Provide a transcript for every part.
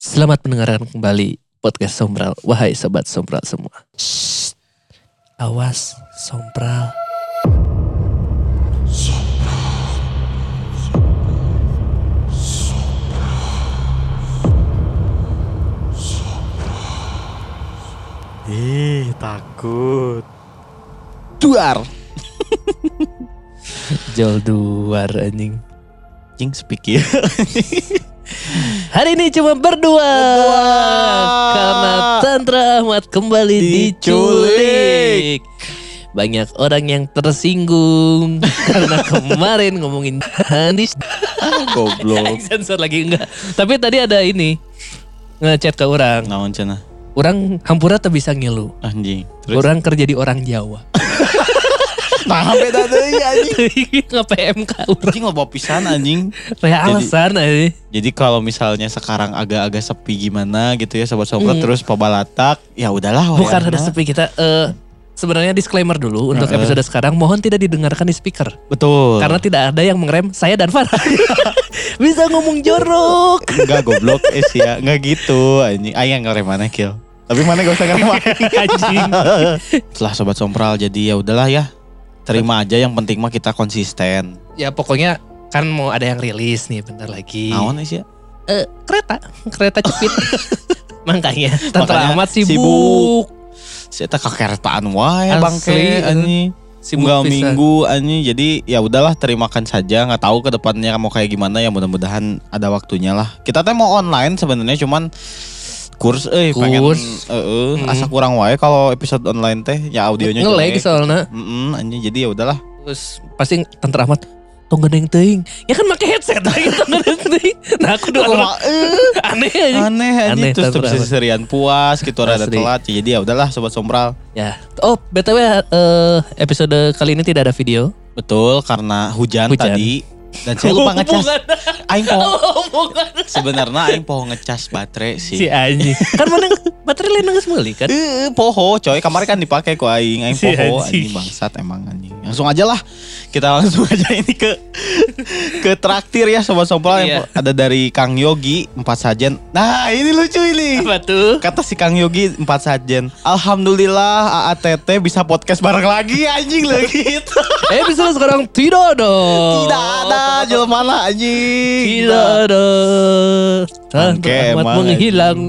Selamat mendengarkan kembali podcast Sombral. Wahai sobat Sombral semua. Shh. Awas, Sombral. Ih, takut. Duar. Jol duar anjing. Cing speak ya. Hari ini cuma berdua, karena Tantra Ahmad kembali diculik. Banyak orang yang tersinggung karena kemarin ngomongin Hanis. Goblok. Sensor lagi enggak. Tapi tadi ada ini ngechat ke orang. Naon cenah? Orang hampura tak bisa ngilu. Anjing. Terus Orang kerja di orang Jawa. nah beda deui anjing. Nge PMK. Anjing loba pisan anjing. Kayak alasan aja. Jadi kalau misalnya sekarang agak-agak sepi gimana gitu ya sobat sobat Hmm. terus pabalatak ya udahlah Bukan ada sepi kita. eh sebenarnya disclaimer dulu untuk episode sekarang. Mohon tidak didengarkan di speaker. Betul. Karena tidak ada yang mengerem saya dan Farah. Bisa ngomong jorok. enggak goblok eh sih ya, enggak gitu anjing. Aing ngarep mana kill. Tapi mana gak usah ngarep Anjing. Setelah sobat sompral jadi ya udahlah ya. Terima aja yang penting mah kita konsisten. ya pokoknya kan mau ada yang rilis nih bentar lagi. Naon sih ya? Eh, kereta, kereta cepit. Makanya Makanya amat sibuk. sibuk. Saya tak kakeretaan wae bangke eh. anjing. Sibuk minggu anjing. Jadi ya udahlah terimakan saja. nggak tahu ke depannya mau kayak gimana ya mudah-mudahan ada waktunya lah. Kita teh mau online sebenarnya cuman kurs eh pengen Kurs. eh, eh, Hmm. asa kurang wae kalau episode online teh ya audionya Ngelag soalnya. Mm-mm, anjing jadi ya udahlah. Terus pasti Tantra amat tong gandeng teuing. Ya kan make headset tong gandeng teuing. Nah aku Kumaha, eh, aneh aja. aneh anjing Aneh, terus berapa. serian puas gitu rada telat jadi ya udahlah sobat sombral. Ya. Oh, BTW eh, episode kali ini tidak ada video. Betul karena hujan, Hujan. tadi dan saya lupa ngecas. Aing poho sebenarnya aing poho ngecas baterai Si sih. anjing. Kan mana baterai lain geus meuli kan? Eh, poho coy kemarin kan dipakai ku aing aing Si poho anjing. bangsat emang anjing langsung aja lah kita langsung aja ini ke ke traktir ya sobat sobat Iya. ada dari Kang Yogi empat sajen nah ini lucu ini Apa tuh? kata si Kang Yogi empat sajen Alhamdulillah AATT bisa podcast bareng lagi anjing lagi gitu Eh bisa sekarang tidak dong. tidak ada jelema lah anjing. Bangke Tantra amat emang, menghilang.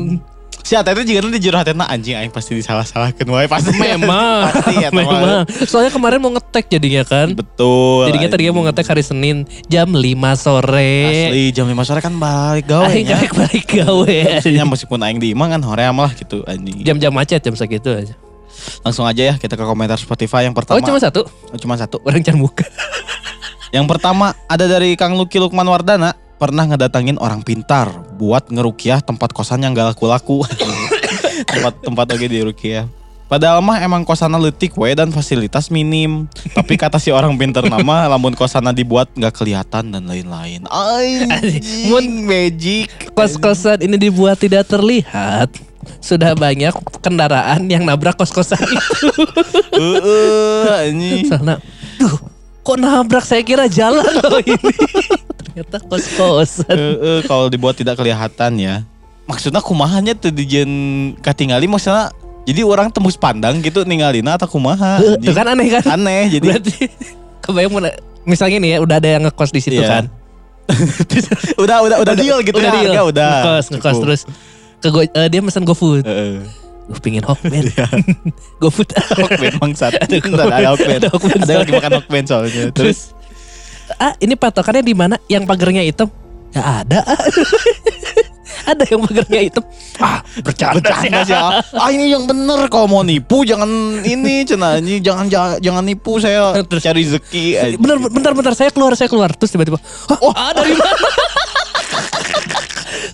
si ATT juga nanti jero hatena anjing aing pasti disalah-salahkeun wae pasti Memang. pasti ya Memang. Soalnya kemarin mau ngetek jadinya kan. betul Jadinya tadinya mau ngetek hari Senin jam 5 sore. Asli jam 5 sore kan balik gawe Aing nya. balik balik gawe. Maksudnya meskipun aing di kan hoream lah gitu anjing. Jam-jam macet jam segitu aja. Langsung aja ya kita ke komentar Spotify yang Oh pertama. cuma satu. Oh, cuma satu. Orang can buka. Yang pertama ada dari Kang Luki Lukman Wardana pernah ngedatangin orang pintar buat ngerukiah tempat kosan yang gak laku-laku. tempat tempat oke di rukiah. Padahal mah emang kosana letik we dan fasilitas minim. Tapi kata si orang pintar nama lamun kosana dibuat nggak kelihatan dan lain-lain. Mun- magic. Kos-kosan ini dibuat tidak terlihat. Sudah banyak kendaraan yang nabrak kos-kosan itu. Heeh, anjing. Sana, duh, kok nabrak? Saya kira jalan loh ini. Ternyata kos-kosan. Heeh, kalau dibuat tidak kelihatan ya. Maksudnya kumahanya tuh dijen katingali maksudnya jadi orang tembus pandang gitu ningalina atau kumaha. Tuh anjing. kan aneh kan? Aneh jadi Berarti kebayang mana? Misalnya nih ya, udah ada yang ngekos di situ Iya. kan. udah udah udah deal gitu udah ya deal. harga udah. Ngekos, ngekos terus ke go, eh, dia pesan GoFood. Heeh. Gue pingin Hokben. Iya. GoFood. Hokben bangsat. Ada Ada ada Hokben. Ada Hokben Ada soalnya. dimakan Hokben soalnya. Terus ah ini patokannya di mana? Yang pagernya hitam? Gak ada. ada yang pagernya hitam. Ah, bercanda, bercanda sih ah. Ah, ini yang bener kalau mau nipu jangan ini cenah ini jangan jangan, jangan nipu saya Terus- cari rezeki. Bener, bentar, bentar, saya keluar, saya keluar. Terus tiba-tiba, oh, ah, dari mana?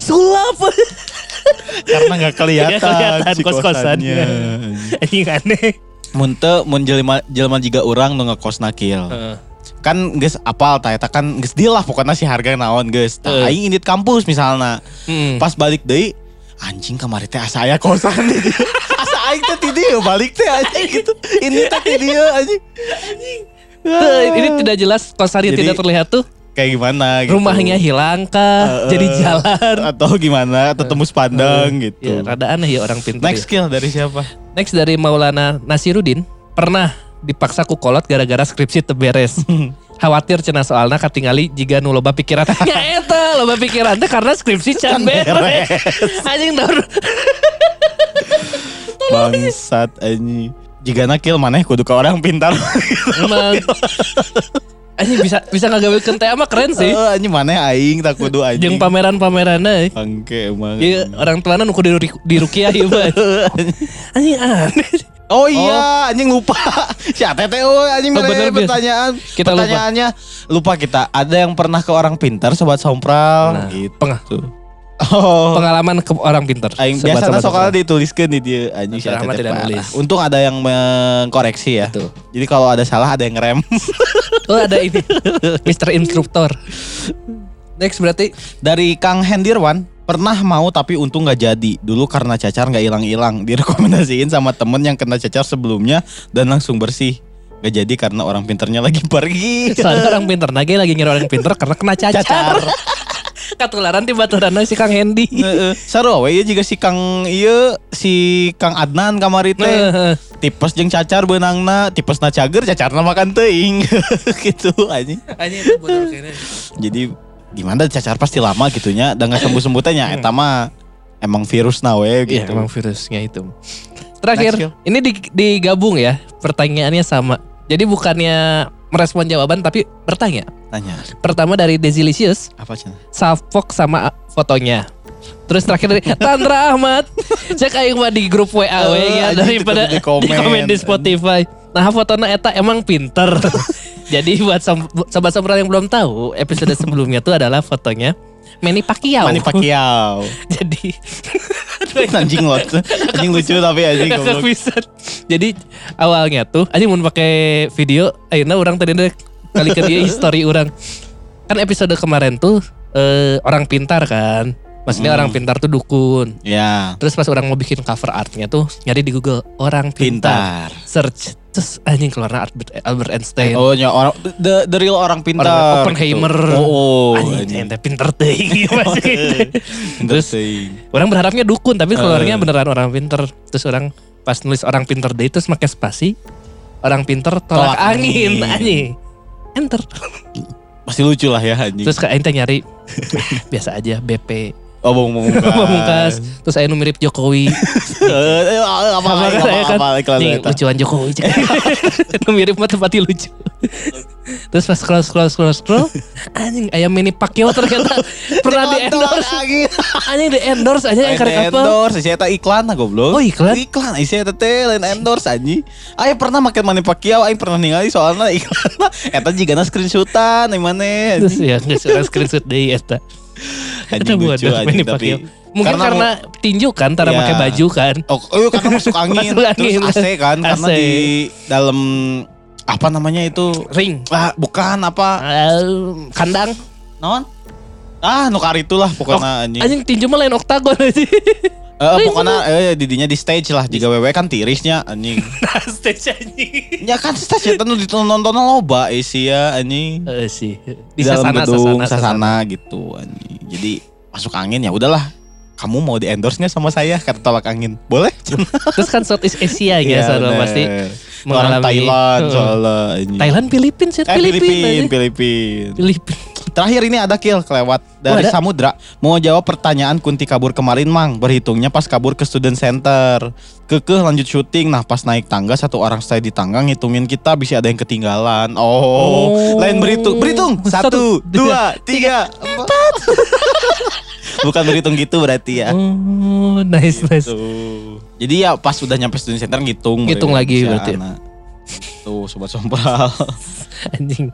Sulap. Karena nggak kelihatan, kelihatan si kos-kosannya. kosannya. Ini aneh. mun teu mun jelema jelema jiga urang nu ngekos nakil. Kan geus apal ta eta kan geus deal lah pokoknya si harga naon geus. Tah Heeh. aing indit kampus misalna. Hmm. Pas balik deui anjing kamari teh asa aya kosan di. Asa aing teh ti dieu balik teh anjing gitu. Ini teh ti dieu anjing. Tuh, ini tidak jelas kosannya tidak terlihat tuh. Kayak gimana gitu. Rumahnya hilang kah? Eh, jadi jalan. atau gimana atau tembus pandang gitu. Ya, rada aneh ya orang pintar. Next ya. skill dari siapa? Next dari Maulana Nasiruddin pernah dipaksa ku kolot gara-gara skripsi teberes. Khawatir cina soalnya katingali jika nu loba pikiran. ya eta loba pikiran teh karena skripsi can beres. Anjing tahu. Bangsat anjing. Jika nakil mana kudu ke orang pintar. Emang anjing bisa bisa ngagawekeun teh mah keren sih. Eh, anjing mana aing tak kudu anjing. Jeung pameran-pameranna. Bangke emang. Iya orang tuana nu kudu di, di rukiah ieu mah. Anjing aneh. Oh iya, anjing lupa. Si Atete oh anjing Oh, bener, bener, pertanyaan. Kita lupa. Pertanyaannya lupa. kita. Ada yang pernah ke orang pintar sobat sompral Nah, gitu. pengah- Oh. Pengalaman ke orang pintar. Aing biasanya sobat- soalnya dituliskan di dia anjing si Rahmat tidak nulis. Untung ada yang mengkoreksi ya. Betul. Jadi kalau ada salah ada yang ngerem. Oh ada ini. Mr. Instruktor. Next berarti Dari Kang Hendirwan pernah mau tapi untung nggak jadi. Dulu karena cacar nggak hilang-hilang. Direkomendasiin sama temen yang kena cacar sebelumnya dan langsung bersih. Gak jadi karena orang pinternya lagi pergi. soalnya orang pintar nage lagi ngira orang pintar karena kena cacar. Cacar. Katularan di baturan si Kang Hendy. Heeh. Saru we ya juga si Kang iya si Kang Adnan kamari teh Heeh. tipes jeung cacar beunangna tipesna cager cacarna makan teuing gitu anjing. Anjing itu bener. Jadi gimana cacar pasti lama gitunya dan gak sembuh-sembuh teh nya eta mah emang virus na we Iya gitu. emang virusnya itu. Terakhir, Next, ini di- digabung ya pertanyaannya sama. Jadi bukannya merespon jawaban tapi bertanya. Tanya Pertama dari Desilicious, apa cina? Salfok sama fotonya. Terus terakhir dari Tandra Ahmad. Cek aing mah di grup WA we Eh, ya anjing, daripada di di komen. komen di Spotify. Nah fotonya eta emang pinter. Jadi buat sobat sobat yang belum tahu, episode sebelumnya tuh adalah fotonya Manny Pacquiao. Manny Pacquiao. Jadi anjing lo. Anjing lucu tapi anjing goblok. Jadi awalnya tuh anjing mau pakai video akhirnya orang tadi deh kali ke dia history orang. Kan episode kemarin tuh eh, orang pintar kan. Maksudnya Hmm. orang pintar tuh dukun. Ya, Terus pas orang mau bikin cover artnya tuh nyari di Google orang pintar. pintar. Search terus anjing keluar Albert, Albert Einstein. Oh, nya orang the, the real orang pintar. Orang Oppenheimer. gitu. Oh, oh anjing ente pinter teh Terus orang berharapnya dukun tapi keluarnya Eh. beneran orang pinter. Terus orang pas nulis orang pinter deh terus pakai spasi orang pinter tolak, Tolak angin, anjing. Enter. pasti lucu lah ya anjing. Terus ke ente nyari biasa aja BP oh, bong bong pamungkas. Terus saya nu mirip Jokowi. Eh, apa apa saya kan, nih, lucuan Jokowi. cek. Nu mirip mah tempatnya lucu. Terus pas scroll scroll scroll scroll, anjing ayam mini Pacquiao ternyata pernah di endorse. Anjing di endorse aja yang karek apa? endorse, saya eta iklan lah goblok. Oh, iklan? Iklan, saya teh lain endorse anjing. Ayo pernah make Manny Pacquiao, aing pernah ningali soalnya iklan. Eta jigana screenshotan di mana Terus ya screenshot deh eta. Anjing Eta lucu buat anjing tapi. Mungkin karena karena, tinju kan, tara Iya. pakai baju kan. Oh, oh karena masuk angin, Masuk angin. terus AC kan, karena AC. di dalam apa namanya itu Ring. ah bukan apa Eh, kandang. non ah nukar itulah pokoknya anjing Anjing tinju mah lain oktagon aja. eh pokoknya eh didinya di stage lah jika wewe kan tirisnya anjing Nah, stage anjing. ya kan stage itu ditonton loba isi ya anjing Eh sih. di, dalam sasana, gedung sasana, sasana, gitu anjing jadi masuk angin ya udahlah kamu mau di endorse nggak sama saya kata tolak angin boleh Terus kan Southeast Asia ya, soalnya pasti orang mengalami- Thailand Heeh. soalnya. Thailand, Filipina sih, eh Filipina. Filipin aja. Filipin Filipina. Terakhir ini ada kill kelewat dari Oh, ada? Samudra. Mau jawab pertanyaan Kunti kabur kemarin mang. Berhitungnya pas kabur ke student center. Kekeh lanjut syuting. Nah pas naik tangga satu orang stay di tangga ngitungin kita bisa ada yang ketinggalan. Oh, Oh. lain berhitung. Berhitung. Satu, Satu, dua, tiga, empat. Bukan berhitung gitu berarti ya. Oh, nice, nice. Tuh. Jadi ya pas udah nyampe student center ngitung. Ngitung lagi berarti. anak. Tuh sobat sompral. Anjing.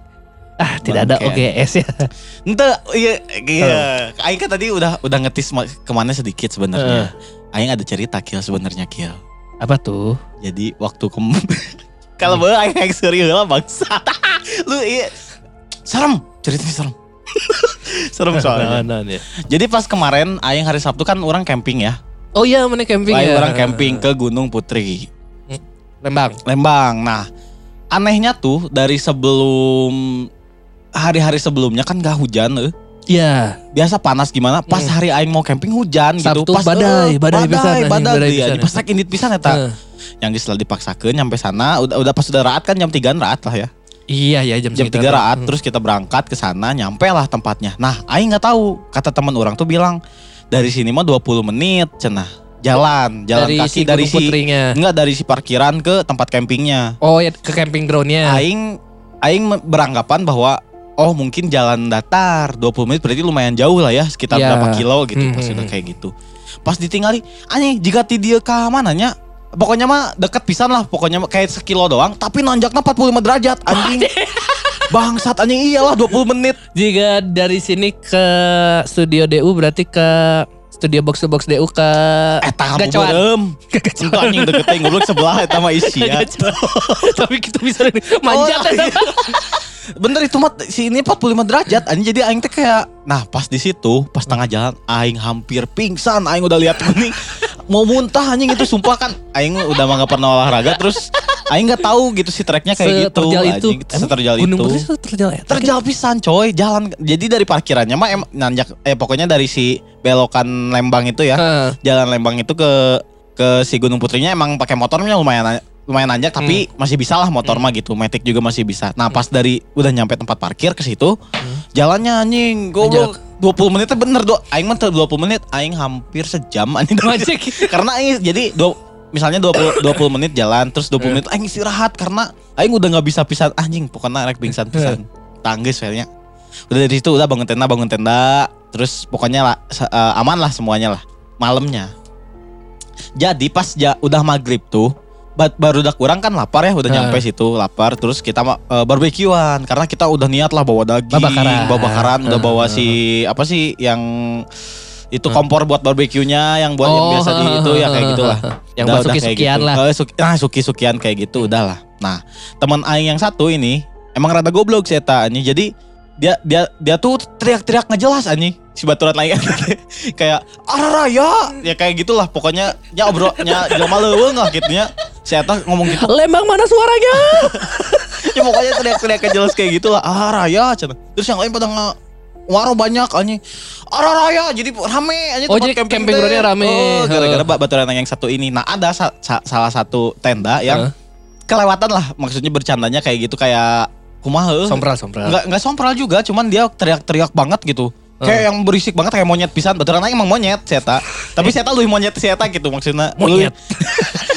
Ah, tidak ada Bangke. OGS ya. Ente iya iya. Aing kan tadi udah udah ngetis ma- ke mana sedikit sebenarnya. Aing ada cerita kill sebenarnya kill. Apa tuh? Jadi waktu kem kalau bae aing aing serius lah bangsa. Lu iya serem ceritanya serem. serem soalnya. Nah, nah, ya. Jadi pas kemarin aing hari Sabtu kan orang camping ya. Oh iya, mana camping Aing ya? orang camping ke Gunung Putri, Lembang. Lembang. Nah, anehnya tuh dari sebelum hari-hari sebelumnya kan gak hujan eh. Iya. Biasa panas gimana, pas Hmm. hari aing mau camping hujan Sabtu gitu. Pas badai, eh, badai pisan, badai, badai, badai iya. pisan, Pas rek indit pisan eta. Heeh. Yang setelah dipaksakeun nyampe sana, udah udah pas udah raat kan jam 3 raat lah ya. Iya ya jam, Jam segitu. 3 raat Hmm. terus kita berangkat ke sana, nyampe lah tempatnya. Nah, aing nggak tahu, kata teman orang tuh bilang dari sini mah 20 menit cenah. Jalan, jalan dari si kaki dari Gunung si Putrinya. enggak dari si parkiran ke tempat campingnya. Oh ya ke camping groundnya. Aing aing beranggapan bahwa oh mungkin jalan datar 20 menit berarti lumayan jauh lah ya sekitar Iya. berapa kilo gitu Hmm, pas hmm, udah hmm. kayak gitu. Pas ditinggali anjing jika ti dia ke mananya pokoknya mah deket pisan lah pokoknya mah kayak sekilo doang tapi nanjaknya 45 derajat anjing. Bangsat anjing iyalah 20 menit. Jika dari sini ke studio DU berarti ke studio box to box DU ke Eta Gacuan. bubeurem. Itu anjing deket teh ngubruk sebelah eta mah isi ya. Tapi kita bisa manjat Oh, eta. Bener itu mah si ini 45 derajat anjing jadi aing teh kayak nah pas di situ pas tengah jalan aing hampir pingsan aing udah lihat kuning mau muntah anjing itu sumpah kan. Aing udah mah gak pernah olahraga terus aing nggak tahu gitu si treknya kayak gitu itu. anjing. Seterjal Gunung itu. seterjal ya. terjal pisan coy. Jalan jadi dari parkirannya mah em, nanjak eh pokoknya dari si belokan Lembang itu ya. Jalan Lembang itu ke ke si Gunung Putrinya emang pakai motornya lumayan lumayan nanjak tapi masih bisa lah motor mah gitu Matic juga masih bisa. Nah pas dari udah nyampe tempat parkir ke situ jalannya anjing goblok. 20 menitnya bener do aing mah teu 20 menit aing hampir sejam anjing. Karena aing jadi dua, misalnya 20 20 menit jalan terus 20 menit aing istirahat karena aing udah nggak bisa pisan anjing pokoknya rek pingsan pisan. Tangges kayaknya. Udah dari situ udah bangun tenda bangun tenda terus pokoknya lah eh, aman lah semuanya lah malamnya. Jadi pas ja, udah maghrib tuh baru udah kurang kan lapar ya udah Heeh. nyampe situ lapar terus kita eh, barbekyuan karena kita udah niat lah bawa daging Babakaran. bawa bakaran udah bawa si apa sih yang itu kompor buat barbekyunya yang buat yang Oh, biasa di itu ya kayak gitulah Yang Udah- kayak suki-sukian gitu. lah. Eh, suki, nah suki-sukian kayak gitu udah lah. Nah teman Aing yang satu ini emang rada goblok sih eta. Jadi dia dia dia tuh teriak-teriak ngejelas anjing si baturan lain kayak arah ya kayak gitulah pokoknya ya obrolnya jelma leuweung lah gitu nya si eta ngomong gitu Lembang mana suaranya? ya pokoknya teriak-teriak jelas kayak gitulah ah raya cenah. terus yang lain pada nge Waro banyak anjing Arah raya jadi rame anjing Oh, jadi camping teh. groundnya rame. Oh, gara-gara baturan yang satu ini Nah ada sa- sa- salah satu tenda yang Heeh. kelewatan lah Maksudnya bercandanya kayak gitu kayak Kumaha Sompral sompral. Nggak, nggak sompral juga cuman dia teriak-teriak banget gitu Kayak yang berisik banget kayak monyet pisan. Baturan aing emang monyet Seta. Tapi Seta lebih monyet Seta gitu maksudnya. Monyet.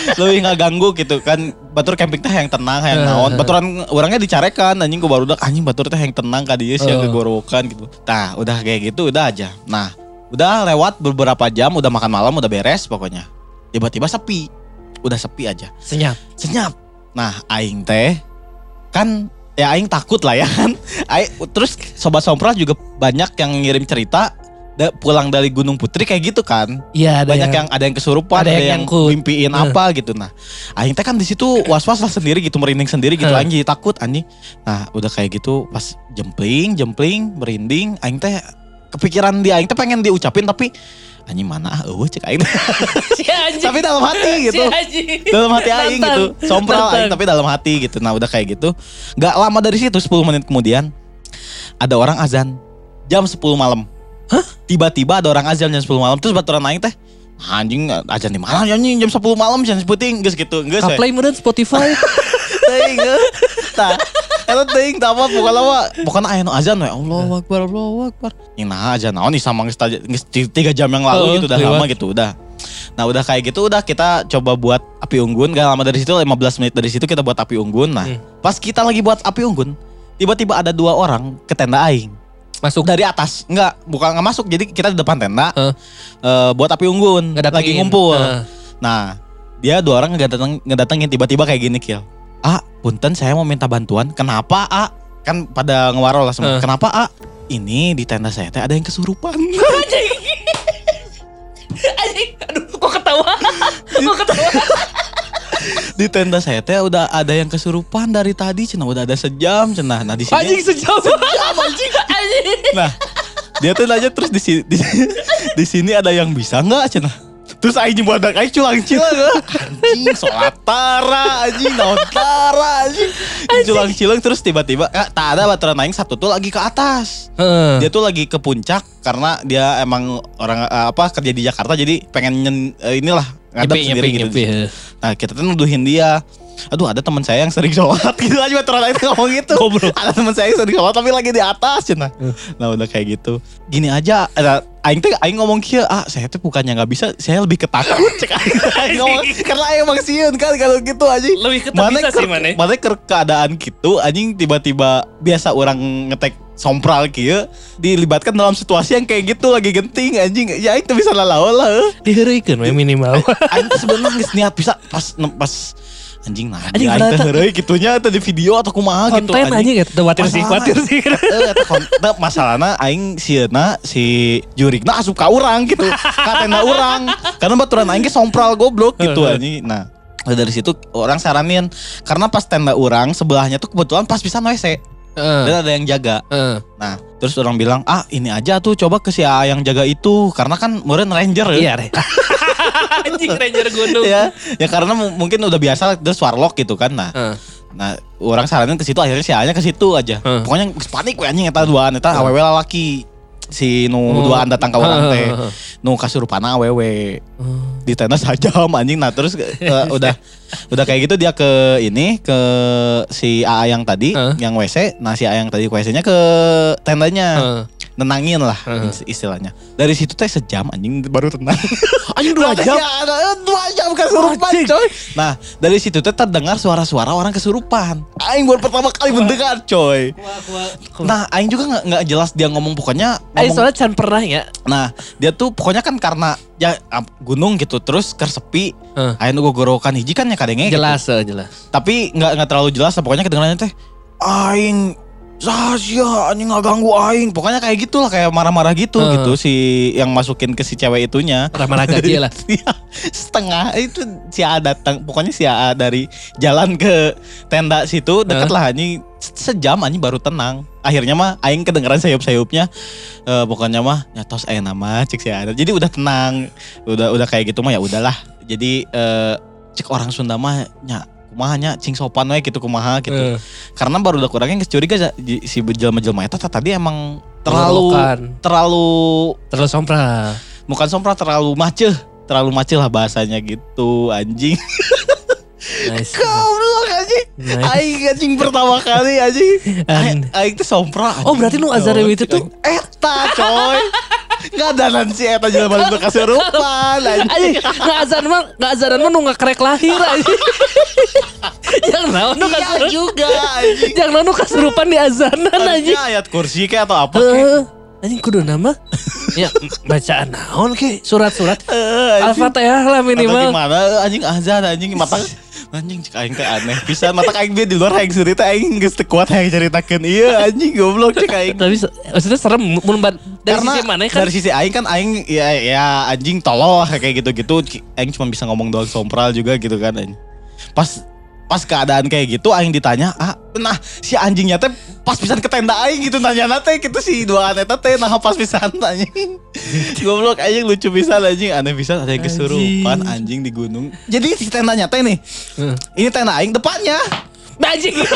Lebih nggak ganggu gitu kan. Batur camping teh yang tenang yang naon. Baturan orangnya dicarekan anjing ku baru anjing batur teh yang tenang ka dieu sih yang gegorokan gitu. Nah udah kayak gitu udah aja. Nah udah lewat beberapa jam udah makan malam udah beres pokoknya. Tiba-tiba sepi. Udah sepi aja. Senyap. senyap. Nah, aing teh kan ya aing takut lah ya kan. Aing, terus sobat sompral juga banyak yang ngirim cerita da- pulang dari Gunung Putri kayak gitu kan. Iya ada banyak yang, ada yang kesurupan, ada ada, yang yang, nyangkut. mimpiin Heeh. apa gitu. Nah, aing teh kan di situ was-was lah sendiri gitu, merinding sendiri gitu Heeh. anjing takut anjing. Nah, udah kayak gitu pas jempling, jempling, merinding, aing teh kepikiran dia aing teh pengen diucapin tapi anjing mana ah eueuh cek aing. si anjing. tapi dalam hati gitu Si anjing. dalam hati aing gitu sompral aing tapi dalam hati gitu nah udah kayak gitu nggak lama dari situ 10 menit kemudian ada orang azan jam 10 malam Hah? Tiba-tiba ada orang azan jam 10 malam terus baturan aing teh anjing azan di mana anjing jam 10 malam jam sebuting geus gitu geus we. Kaplay meureun Spotify. teuing eh. tah tah apa pokoknya mah pokoknya aya nu azan we Allahu akbar Allahu akbar nah azan naon nih sama geus 3 jam yang lalu Heeh, gitu udah lama gitu udah Nah udah kayak gitu udah kita coba buat api unggun Gak lama dari situ 15 menit dari situ kita buat api unggun Nah Hmm. pas kita lagi buat api unggun Tiba-tiba ada dua orang ke tenda aing Masuk Dari atas Enggak bukan nggak masuk Jadi kita di depan tenda Heeh. eh, Buat api unggun. Lagi ngumpul Heeh. Nah, dia dua orang ngedateng, ngedatengin tiba-tiba kayak gini, Kil. Ah, punten saya mau minta bantuan. Kenapa, A? Kan pada ngewaro lah semua. Eh. Kenapa, A? Ini di tenda saya teh ada yang kesurupan. Anjing, aduh kok ketawa. Kok ketawa. di tenda saya teh udah ada yang kesurupan dari tadi, cenah udah ada sejam, cenah. Nah, di Anjing sini sejam. Anjing. Anjing. Nah, dia tuh nanya terus di sini di, di sini ada yang bisa nggak, cenah. Terus aing badak aing culang cilang anjing sholat tara anjing naon tara anjing culang cilang terus tiba-tiba eh, tak ada baturan aing satu tuh lagi ke atas Heeh. dia tuh lagi ke puncak karena dia emang orang eh, apa kerja di Jakarta jadi pengen nyen, eh, inilah ngadep Nyepi, sendiri nyepi, gitu. nyepi. Nah kita tuh nuduhin dia Aduh ada teman saya yang sering sholat gitu aja aing tuh ngomong gitu Goblok. Ada teman saya yang sering sholat tapi lagi di atas cina. Nah udah kayak gitu Gini aja ada Aing tuh Aing ngomong kia Ah saya tuh bukannya nggak bisa Saya lebih ketakut cek Aing, Aing ngomong Karena Aing emang siun kan Kalau gitu aja Lebih ketak bisa sih, mana? Mana ke keadaan gitu Anjing tiba-tiba Biasa orang ngetek sompral kia Dilibatkan dalam situasi yang kayak gitu Lagi genting anjing Ya Aing tuh bisa lalawa lah eh. Diheureukeun we minimal. Aing sebenarnya niat bisa Pas pas Anjing nah Anjing, Aing teh heureuy gitunya Atau di video atau kumaha gitu Konten aja gitu. Khawatir sih, khawatir sih. Eh, eta eta masalahna aing sieuna si jurigna asup ka urang gitu. Katena urang. Karena baturan aing ge sompral goblok gitu anjing. Nah, dari situ orang saranin karena pas tenda urang sebelahnya tuh kebetulan pas bisa WC Heeh. dan ada yang jaga. Heeh. Nah, terus orang bilang, "Ah, ini aja tuh coba ke si A yang jaga itu karena kan meureun ranger ya." Iya, Re. Anjing ranger gunung. ya, ya karena mu- mungkin udah biasa terus warlock gitu kan. Nah, Heeh. Nah, orang saranin ke situ akhirnya si A-nya ke situ aja. Heeh. Pokoknya panik we anjing eta duaan eta awewe lalaki. Si nu Oh. duaan datang ka urang teh. Heeh. Nu kasurupana awewe. Oh. Di tenda sajam anjing. Nah, terus eh, udah udah kayak gitu dia ke ini ke si AA yang tadi Heeh. yang WC. Nah, si AA yang tadi ke WC-nya ke tendanya. Heeh. Nenangin lah istilahnya. Dari situ teh sejam anjing baru tenang. Anjing dua jam. Ya, ada- dua jam kesurupan Anjing. coy. Nah dari situ teh terdengar suara-suara orang kesurupan. Aing baru pertama kali mendengar coy. Nah Aing juga nggak nggak jelas dia ngomong pokoknya. Aing Ngomong, soalnya can pernah ya. nah dia tuh pokoknya kan karena ya gunung gitu terus kersepi. Heeh. Aing nunggu gorokan hiji kan ya kadangnya. gitu. Jelas, eh, jelas. Tapi nggak nggak terlalu jelas. Pokoknya kedengarannya teh Aing Sasya anjing nggak ganggu Aing. Pokoknya kayak gitulah kayak marah-marah gitu Heeh. gitu si yang masukin ke si cewek itunya. Ramah gaji lah. Iya, setengah itu si A datang pokoknya si A dari jalan ke tenda situ deket Hah? lah anjing Se- sejam anjing baru tenang akhirnya mah aing kedengeran sayup-sayupnya eh pokoknya mah nyatos aya nama cek si A jadi udah tenang udah udah kayak gitu mah ya udahlah jadi eh cek orang Sunda mah nya kumahanya cing sopan we gitu kumaha gitu Heeh. karena baru udah kurangnya curiga si jelma-jelma teh tadi emang terlalu terlalu terlalu sompral. bukan sompral terlalu maceh terlalu maceh lah bahasanya gitu anjing Nice. goblok anjing Nice. aing anjing pertama kali anjing aing, tuh sompral Oh, berarti lu Azarewi itu tuh- eta coy nggak ada nanti eta jalan balik kesurupan anjing Anjing, nggak azan mah, nggak azanan mah nu nggak kerek lahir anjing. Yang naon nu iya kasurupan. juga anjing Yang naon nu kasurupan di azanan anjing. Harusnya ayat kursi kayak atau apa kayak. Anjing kudu nama. Ya bacaan naon ke surat-surat. Anjing. Al-Fatihah lah minimal. gimana anjing azan anjing mata anjing cek aing teh aneh bisa mata aing dia di luar aing cerita aing geus teu kuat aing ceritakeun iya anjing goblok cek aing Tapi maksudnya serem mun dari Karena sisi mana kan? dari sisi aing kan aing ya ya anjing tolol kayak gitu-gitu aing cuma bisa ngomong doang sompral juga gitu kan anjing. Pas pas keadaan kayak gitu aing ditanya, "Ah, nah si anjingnya teh pas pisan ke tenda aing gitu nanya nate gitu si dua aneh teh nah pas pisan anjing." Goblok anjing lucu pisan anjing aneh pisan ada yang kesurupan anjing di gunung. Jadi si tendanya teh nih, Heeh. ini tenda aing depannya. Nah, Anjing.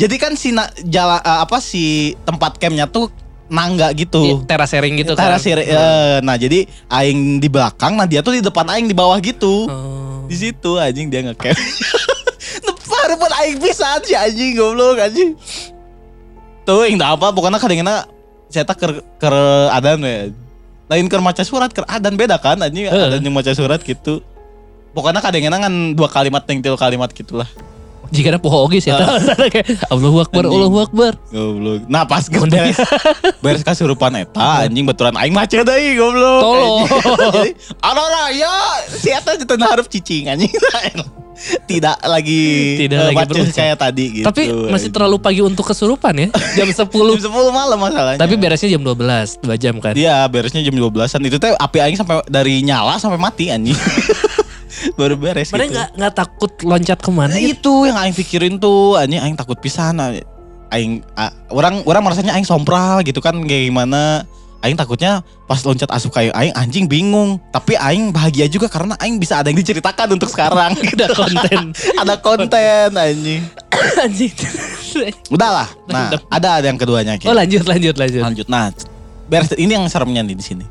Jadi kan si na, jala, eh, apa si tempat campnya tuh nangga gitu. Teras sharing gitu Teras kan. siri- eh, nah jadi aing di belakang, nah dia tuh di depan aing di bawah gitu. Oh. Di situ anjing dia ngecamp. Depan pun aing pisan si anjing goblok anjing. Tuh yang apa pokoknya kadang-kadang saya tak ker, ker adan we. Lain ker maca surat ker adan beda kan anjing Heeh. adan yang maca surat gitu. Pokoknya kadang-kadang kan dua kalimat yang tilu kalimat gitulah. Jika ada poho oge sih eta. Kayak Allahu Akbar. Allahu Akbar. Goblok. Nah pas geus Mun beres beres kasurupan eta anjing betulan aing macet deui goblok. Tolong. Jadi ada raya si eta kita harap cicing anjing. Tidak lagi Tidak eh, lagi berusaha. kayak tadi gitu. Tapi masih terlalu pagi untuk kesurupan ya. Jam 10. jam 10 malam masalahnya. Tapi beresnya jam 12, 2 jam kan. Iya beresnya jam 12-an itu teh api aing sampai dari nyala sampai mati anjing. Baru beres Mana gitu. nggak nggak takut loncat ke mana Nah, gitu? itu yang aing pikirin tuh anjing aing takut pisan aing ah, orang orang merasanya aing sompral gitu kan kayak gimana Aing takutnya pas loncat asup kayak aing anjing bingung. Tapi aing bahagia juga karena aing bisa ada yang diceritakan untuk sekarang. Udah konten. ada konten anjing. Anjing. Udahlah. Nah, ada ada yang keduanya Ki. Oh lanjut lanjut lanjut. Lanjut. Nah, beres ini yang seremnya nih di sini.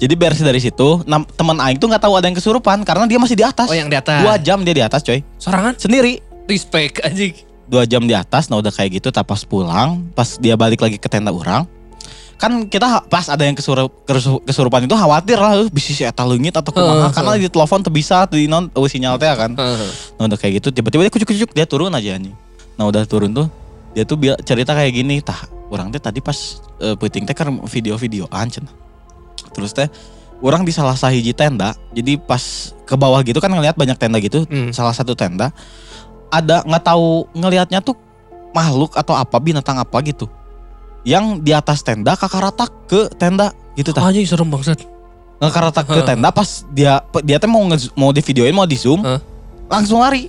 Jadi beres dari situ, teman aing tuh nggak tahu ada yang kesurupan karena dia masih di atas. Oh yang di atas. Dua jam dia di atas, coy. Sorangan Sendiri. respect anjing. Dua jam di atas, nah udah kayak gitu. Tak pas pulang, pas dia balik lagi ke tenda orang, kan kita pas ada yang kesurup, kesu- kesurupan itu khawatir lah, "Eh, bisa si eta leungit atau kumaha Heeh, karena di telepon tuh bisa di non oh, sinyal teh kan. Heeh. Nah udah kayak gitu tiba-tiba dia kucuk-kucuk dia turun aja anjing. Nah udah turun tuh dia tuh cerita kayak gini, tah orang teh tadi pas eh, peuting teh kan video-videoan cenah. Terus teh orang di salah sahiji tenda, jadi pas ke bawah gitu kan ngelihat banyak tenda gitu, Hmm. salah satu tenda ada nggak tahu ngelihatnya tuh makhluk atau apa binatang apa gitu. Yang di atas tenda kakaratak ke tenda gitu tah. Anjing serem bangsat. Ngekaratak ke tenda pas dia dia teh mau nge- mau di videoin mau di zoom Heeh. langsung lari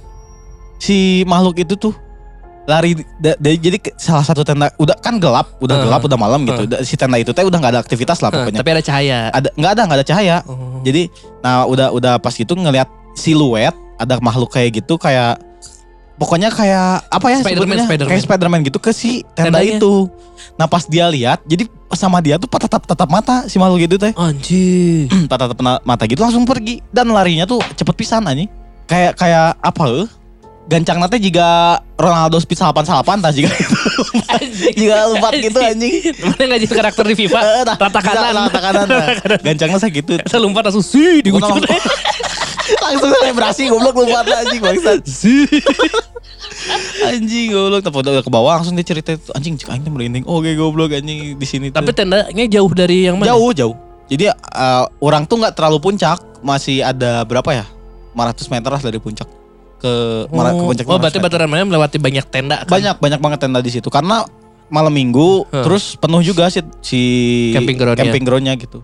si makhluk itu tuh lari da- da- jadi salah satu tenda udah kan gelap udah Heeh. gelap udah malam gitu. Da- si tenda itu teh udah nggak ada aktivitas lah pokoknya Tapi ada cahaya. ada nggak ada nggak ada cahaya Oh. jadi nah udah udah pas gitu ngelihat siluet ada makhluk kayak gitu kayak pokoknya kayak apa ya Spiderman, Spiderman. kayak Spiderman gitu ke si tenda Tendanya. itu nah pas dia lihat jadi sama dia tuh tatap tatap mata si makhluk gitu teh Anjing. tatap mata gitu langsung pergi dan larinya tuh cepet pisan anjing kayak kayak apa eh gancang nanti jika Ronaldo speed salapan salapan tah jika jika lompat gitu anjing. Mana ngaji karakter di FIFA? Rata kanan. rata kanan gancangnya segitu Saya lompat langsung sih di. Langsung- langsung selebrasi goblok lompat anjing bangsat. Anjing goblok. Tapi udah ke bawah langsung dia cerita itu. Anjing cek anjing merinding. Oke goblok anjing di sini Tapi tendanya jauh dari yang mana? jauh jauh. Jadi eh, orang tuh nggak terlalu puncak. Masih ada berapa ya? 500 meter lah dari puncak ke Mara- ke Oh, puncak oh 500 berarti meter. Baturan Maya melewati banyak tenda kan? banyak banyak banget tenda di situ karena malam minggu Huh. terus penuh juga sih si Camping ground-nya. camping ground-nya gitu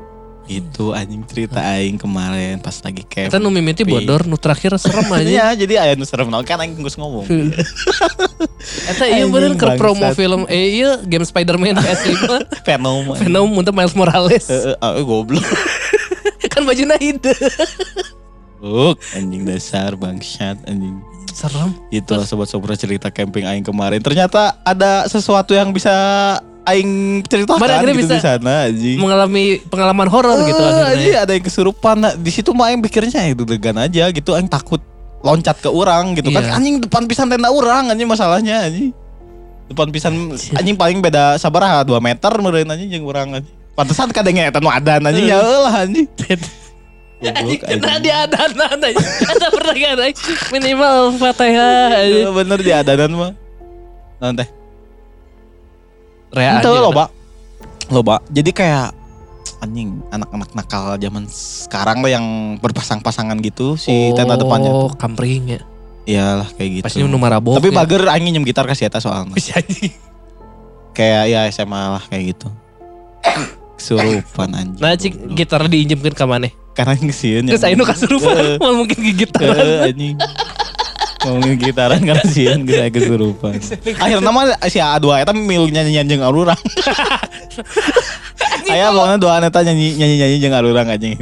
itu anjing cerita aing kemarin pas lagi camp Kita nu mimiti bodor, nu terakhir serem aja. Iya, jadi aya nu serem naon kan aing geus ngomong. Eta iya bener ke promo film eh iya game Spider-Man PS5 Venom. Venom untuk Miles Morales Eh, eh, eh, goblok. kan bajunya itu Goblok, anjing dasar bangsat anjing. serem Itu sobat-sobat cerita camping aing kemarin. Ternyata ada sesuatu yang bisa aing ceritakan Mana gitu bisa di sana anjing. mengalami pengalaman horor gitu Eh, akhirnya anjing, ada yang kesurupan. Nah, di situ mah aing pikirnya ya itu degan aja gitu. Aing takut loncat ke orang gitu Iya. kan. Anjing depan pisan tenda orang anjing masalahnya anjing. Depan pisan anjing paling beda sabar 2 meter meureun anjing jeung urang anjing. Pantesan kadangnya eta nu adan anjing ya eulah anjing. Anjing, Goblok, Nah anjing. di adanan aja Ada pertanyaan aja Minimal fatihah aja Eh, Bener di adanan mah. Naon teh? Rea Itu loba. Loba. Jadi kayak anjing anak-anak nakal zaman sekarang lah yang berpasang-pasangan gitu si tenda depannya Oh kampring ya Iyalah kayak gitu. Pasti nu marabok Tapi ya. bager aing njem gitar kasih eta soalnya. Bisa anjing Kayak ya SMA lah kayak gitu. Kesurupan anjing. Nah cik gitar diinjemkan ke mana Karena ngesieun Terus ayo nu kasurupan Mal mungkin gigitan anjing. Ngomongin gitaran karena sieun geus aya kesurupan. Akhirnya mah si A2 eta milu nyanyi-nyanyi jeung arurang. Aya pokoknya dua eta nyanyi nyanyi-nyanyi jeung arurang anjing.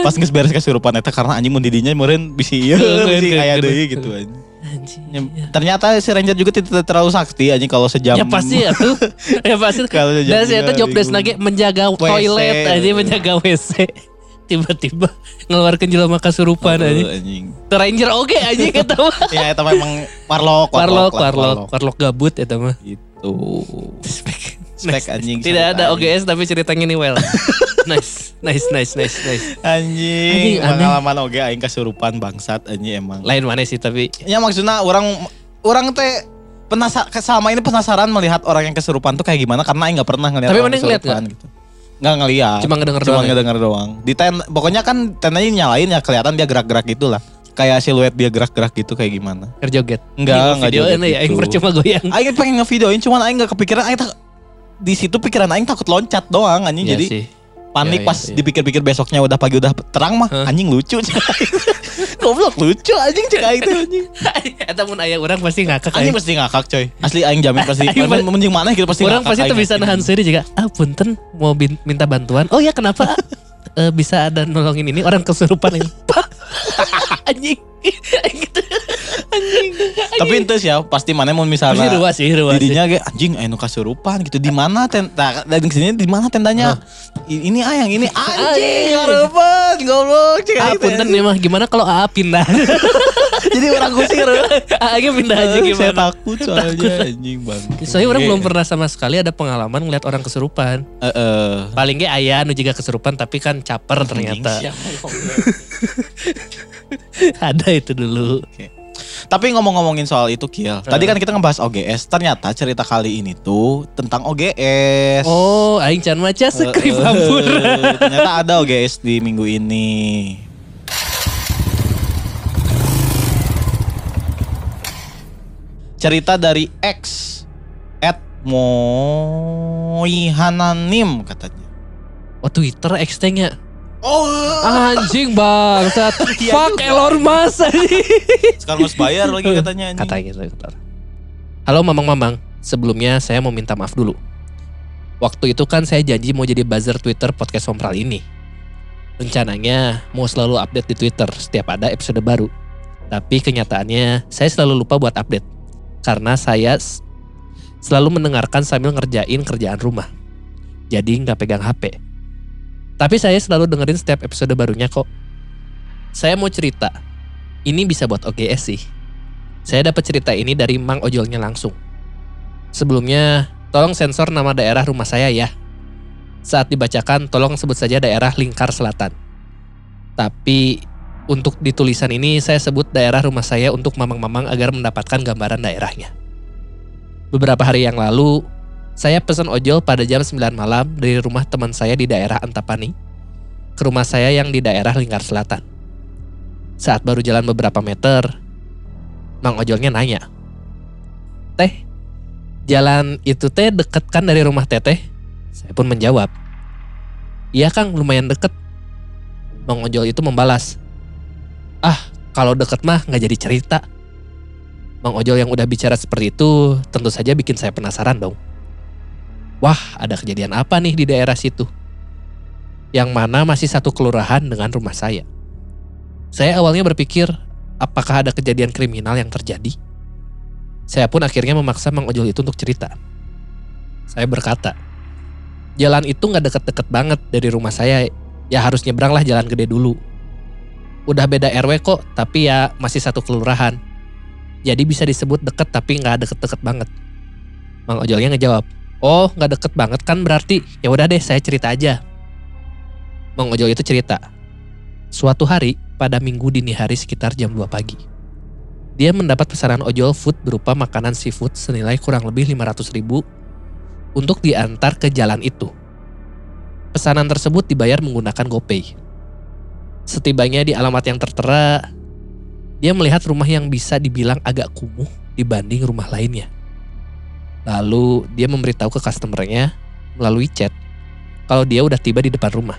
Pas geus beres kesurupan eta karena anjing mun didinya meureun bisi ieu bisi aya deui gitu anjing. Anjing Ya, Ternyata si Ranger juga tidak terlalu sakti anjing kalau sejam. Ya pasti ya tuh Ya pasti Kalau sejam Dan saya job desk lagi menjaga toilet aja menjaga WC Tiba-tiba ngeluarkan jelema kasurupan Oh, aja anjing. Ranger oke aja kata mah Ya eta memang warlock, Warlock, lah, warlock, warlock gabut ya mah Gitu. Spek. Spek anjing. Tidak ada. OGS tapi ceritanya ini well. nice, nice, nice, nice, nice. Anjing, Anjing, pengalaman oge aing kesurupan bangsat anjing emang. Lain mana sih tapi Ya maksudnya orang orang teh penasar selama ini penasaran melihat orang yang kesurupan tuh kayak gimana karena aing nggak pernah ngeliat Tapi mana ngeliat kesurupan gitu. Nggak ngeliat. Cuma ngedenger Cuma doang ya? ngedenger doang. Di ten, pokoknya kan tendanya nyalain ya kelihatan dia gerak-gerak gitu lah. Kayak siluet dia gerak-gerak gitu kayak gimana. kerjoget. Enggak, enggak video joget ini ya, yang gitu. percuma goyang. Aing pengen ngevideoin cuman aing nggak kepikiran aing tak di situ pikiran aing takut loncat doang anjing Iya jadi sih. Panik Iya, iya, pas iya. dipikir-pikir besoknya udah pagi udah terang mah Hah? anjing lucu. Goblok lucu anjing cek aing teh anjing. Eta mun aya urang pasti ngakak. Anjing pasti ngakak coy. Asli aing jamin pasti. Menjing mana gitu pasti Orang ngakak pasti tuh bisa nahan sendiri juga. Ah punten mau minta bantuan. Oh ya kenapa? Eh, bisa ada nolongin ini orang kesurupan ini. Anjing. Gitu. Tapi ente sih ya pasti mana mau Pasti misalnya ruas sih, ruas sih. dirinya kayak anjing anu kasurupan gitu di mana tenda dan sini di mana tendanya ini ayang ini anjing Anjing. karupan goblok cek Ah aing teh. punten nih mah gimana kalau AA pindah? jadi orang kusir AA pindah aja saya gimana? takut soalnya anjing bang Soalnya orang belum pernah sama sekali ada pengalaman ngeliat orang kesurupan. eh Paling ge aya nu juga kesurupan tapi kan caper ternyata. ada itu dulu. Tapi ngomong-ngomongin soal itu Kiel. Tadi kan kita ngebahas OGS. Ternyata cerita kali ini tuh tentang OGS. Oh, aing can maca skrip Eh, hampur. Ternyata ada OGS di minggu ini. Cerita dari X at Moihananim katanya. Oh Twitter X-nya. Oh, Anjing bangsat. Iya Fuck. Elon Musk sekarang harus bayar lagi katanya. anjing. Katanya gitu. Halo Mamang-Mamang, sebelumnya saya mau minta maaf dulu. Waktu itu kan saya janji mau jadi buzzer Twitter podcast Sompral ini. Rencananya mau selalu update di Twitter setiap ada episode baru. Tapi kenyataannya saya selalu lupa buat update. Karena saya selalu mendengarkan sambil ngerjain kerjaan rumah. Jadi nggak pegang HP. Tapi saya selalu dengerin setiap episode barunya kok. Saya mau cerita. Ini bisa buat OGS sih. Saya dapat cerita ini dari Mang Ojolnya langsung. Sebelumnya, tolong sensor nama daerah rumah saya ya. Saat dibacakan, tolong sebut saja daerah Lingkar Selatan. Tapi untuk di tulisan ini saya sebut daerah rumah saya untuk mamang-mamang agar mendapatkan gambaran daerahnya. Beberapa hari yang lalu, saya pesan ojol pada jam 9 malam dari rumah teman saya di daerah Antapani ke rumah saya yang di daerah Lingkar Selatan. Saat baru jalan beberapa meter, Mang ojolnya nanya, Teh, jalan itu teh deket kan dari rumah teteh? Saya pun menjawab, Iya kang, lumayan deket. Mang ojol itu membalas, Ah, kalau deket mah nggak jadi cerita. Mang ojol yang udah bicara seperti itu tentu saja bikin saya penasaran dong. Wah, ada kejadian apa nih di daerah situ? Yang mana masih satu kelurahan dengan rumah saya. Saya awalnya berpikir, apakah ada kejadian kriminal yang terjadi? Saya pun akhirnya memaksa Mang Ojol itu untuk cerita. Saya berkata, jalan itu nggak deket-deket banget dari rumah saya. Ya harus nyebrang lah jalan gede dulu. Udah beda RW kok, tapi ya masih satu kelurahan. Jadi bisa disebut deket tapi nggak deket-deket banget. Mang Ojolnya ngejawab, oh nggak deket banget kan berarti ya udah deh saya cerita aja. Mang Ojol itu cerita, suatu hari pada minggu dini hari sekitar jam 2 pagi. Dia mendapat pesanan ojol food berupa makanan seafood senilai kurang lebih 500 ribu untuk diantar ke jalan itu. Pesanan tersebut dibayar menggunakan GoPay. Setibanya di alamat yang tertera, dia melihat rumah yang bisa dibilang agak kumuh dibanding rumah lainnya. Lalu dia memberitahu ke customernya melalui chat kalau dia udah tiba di depan rumah.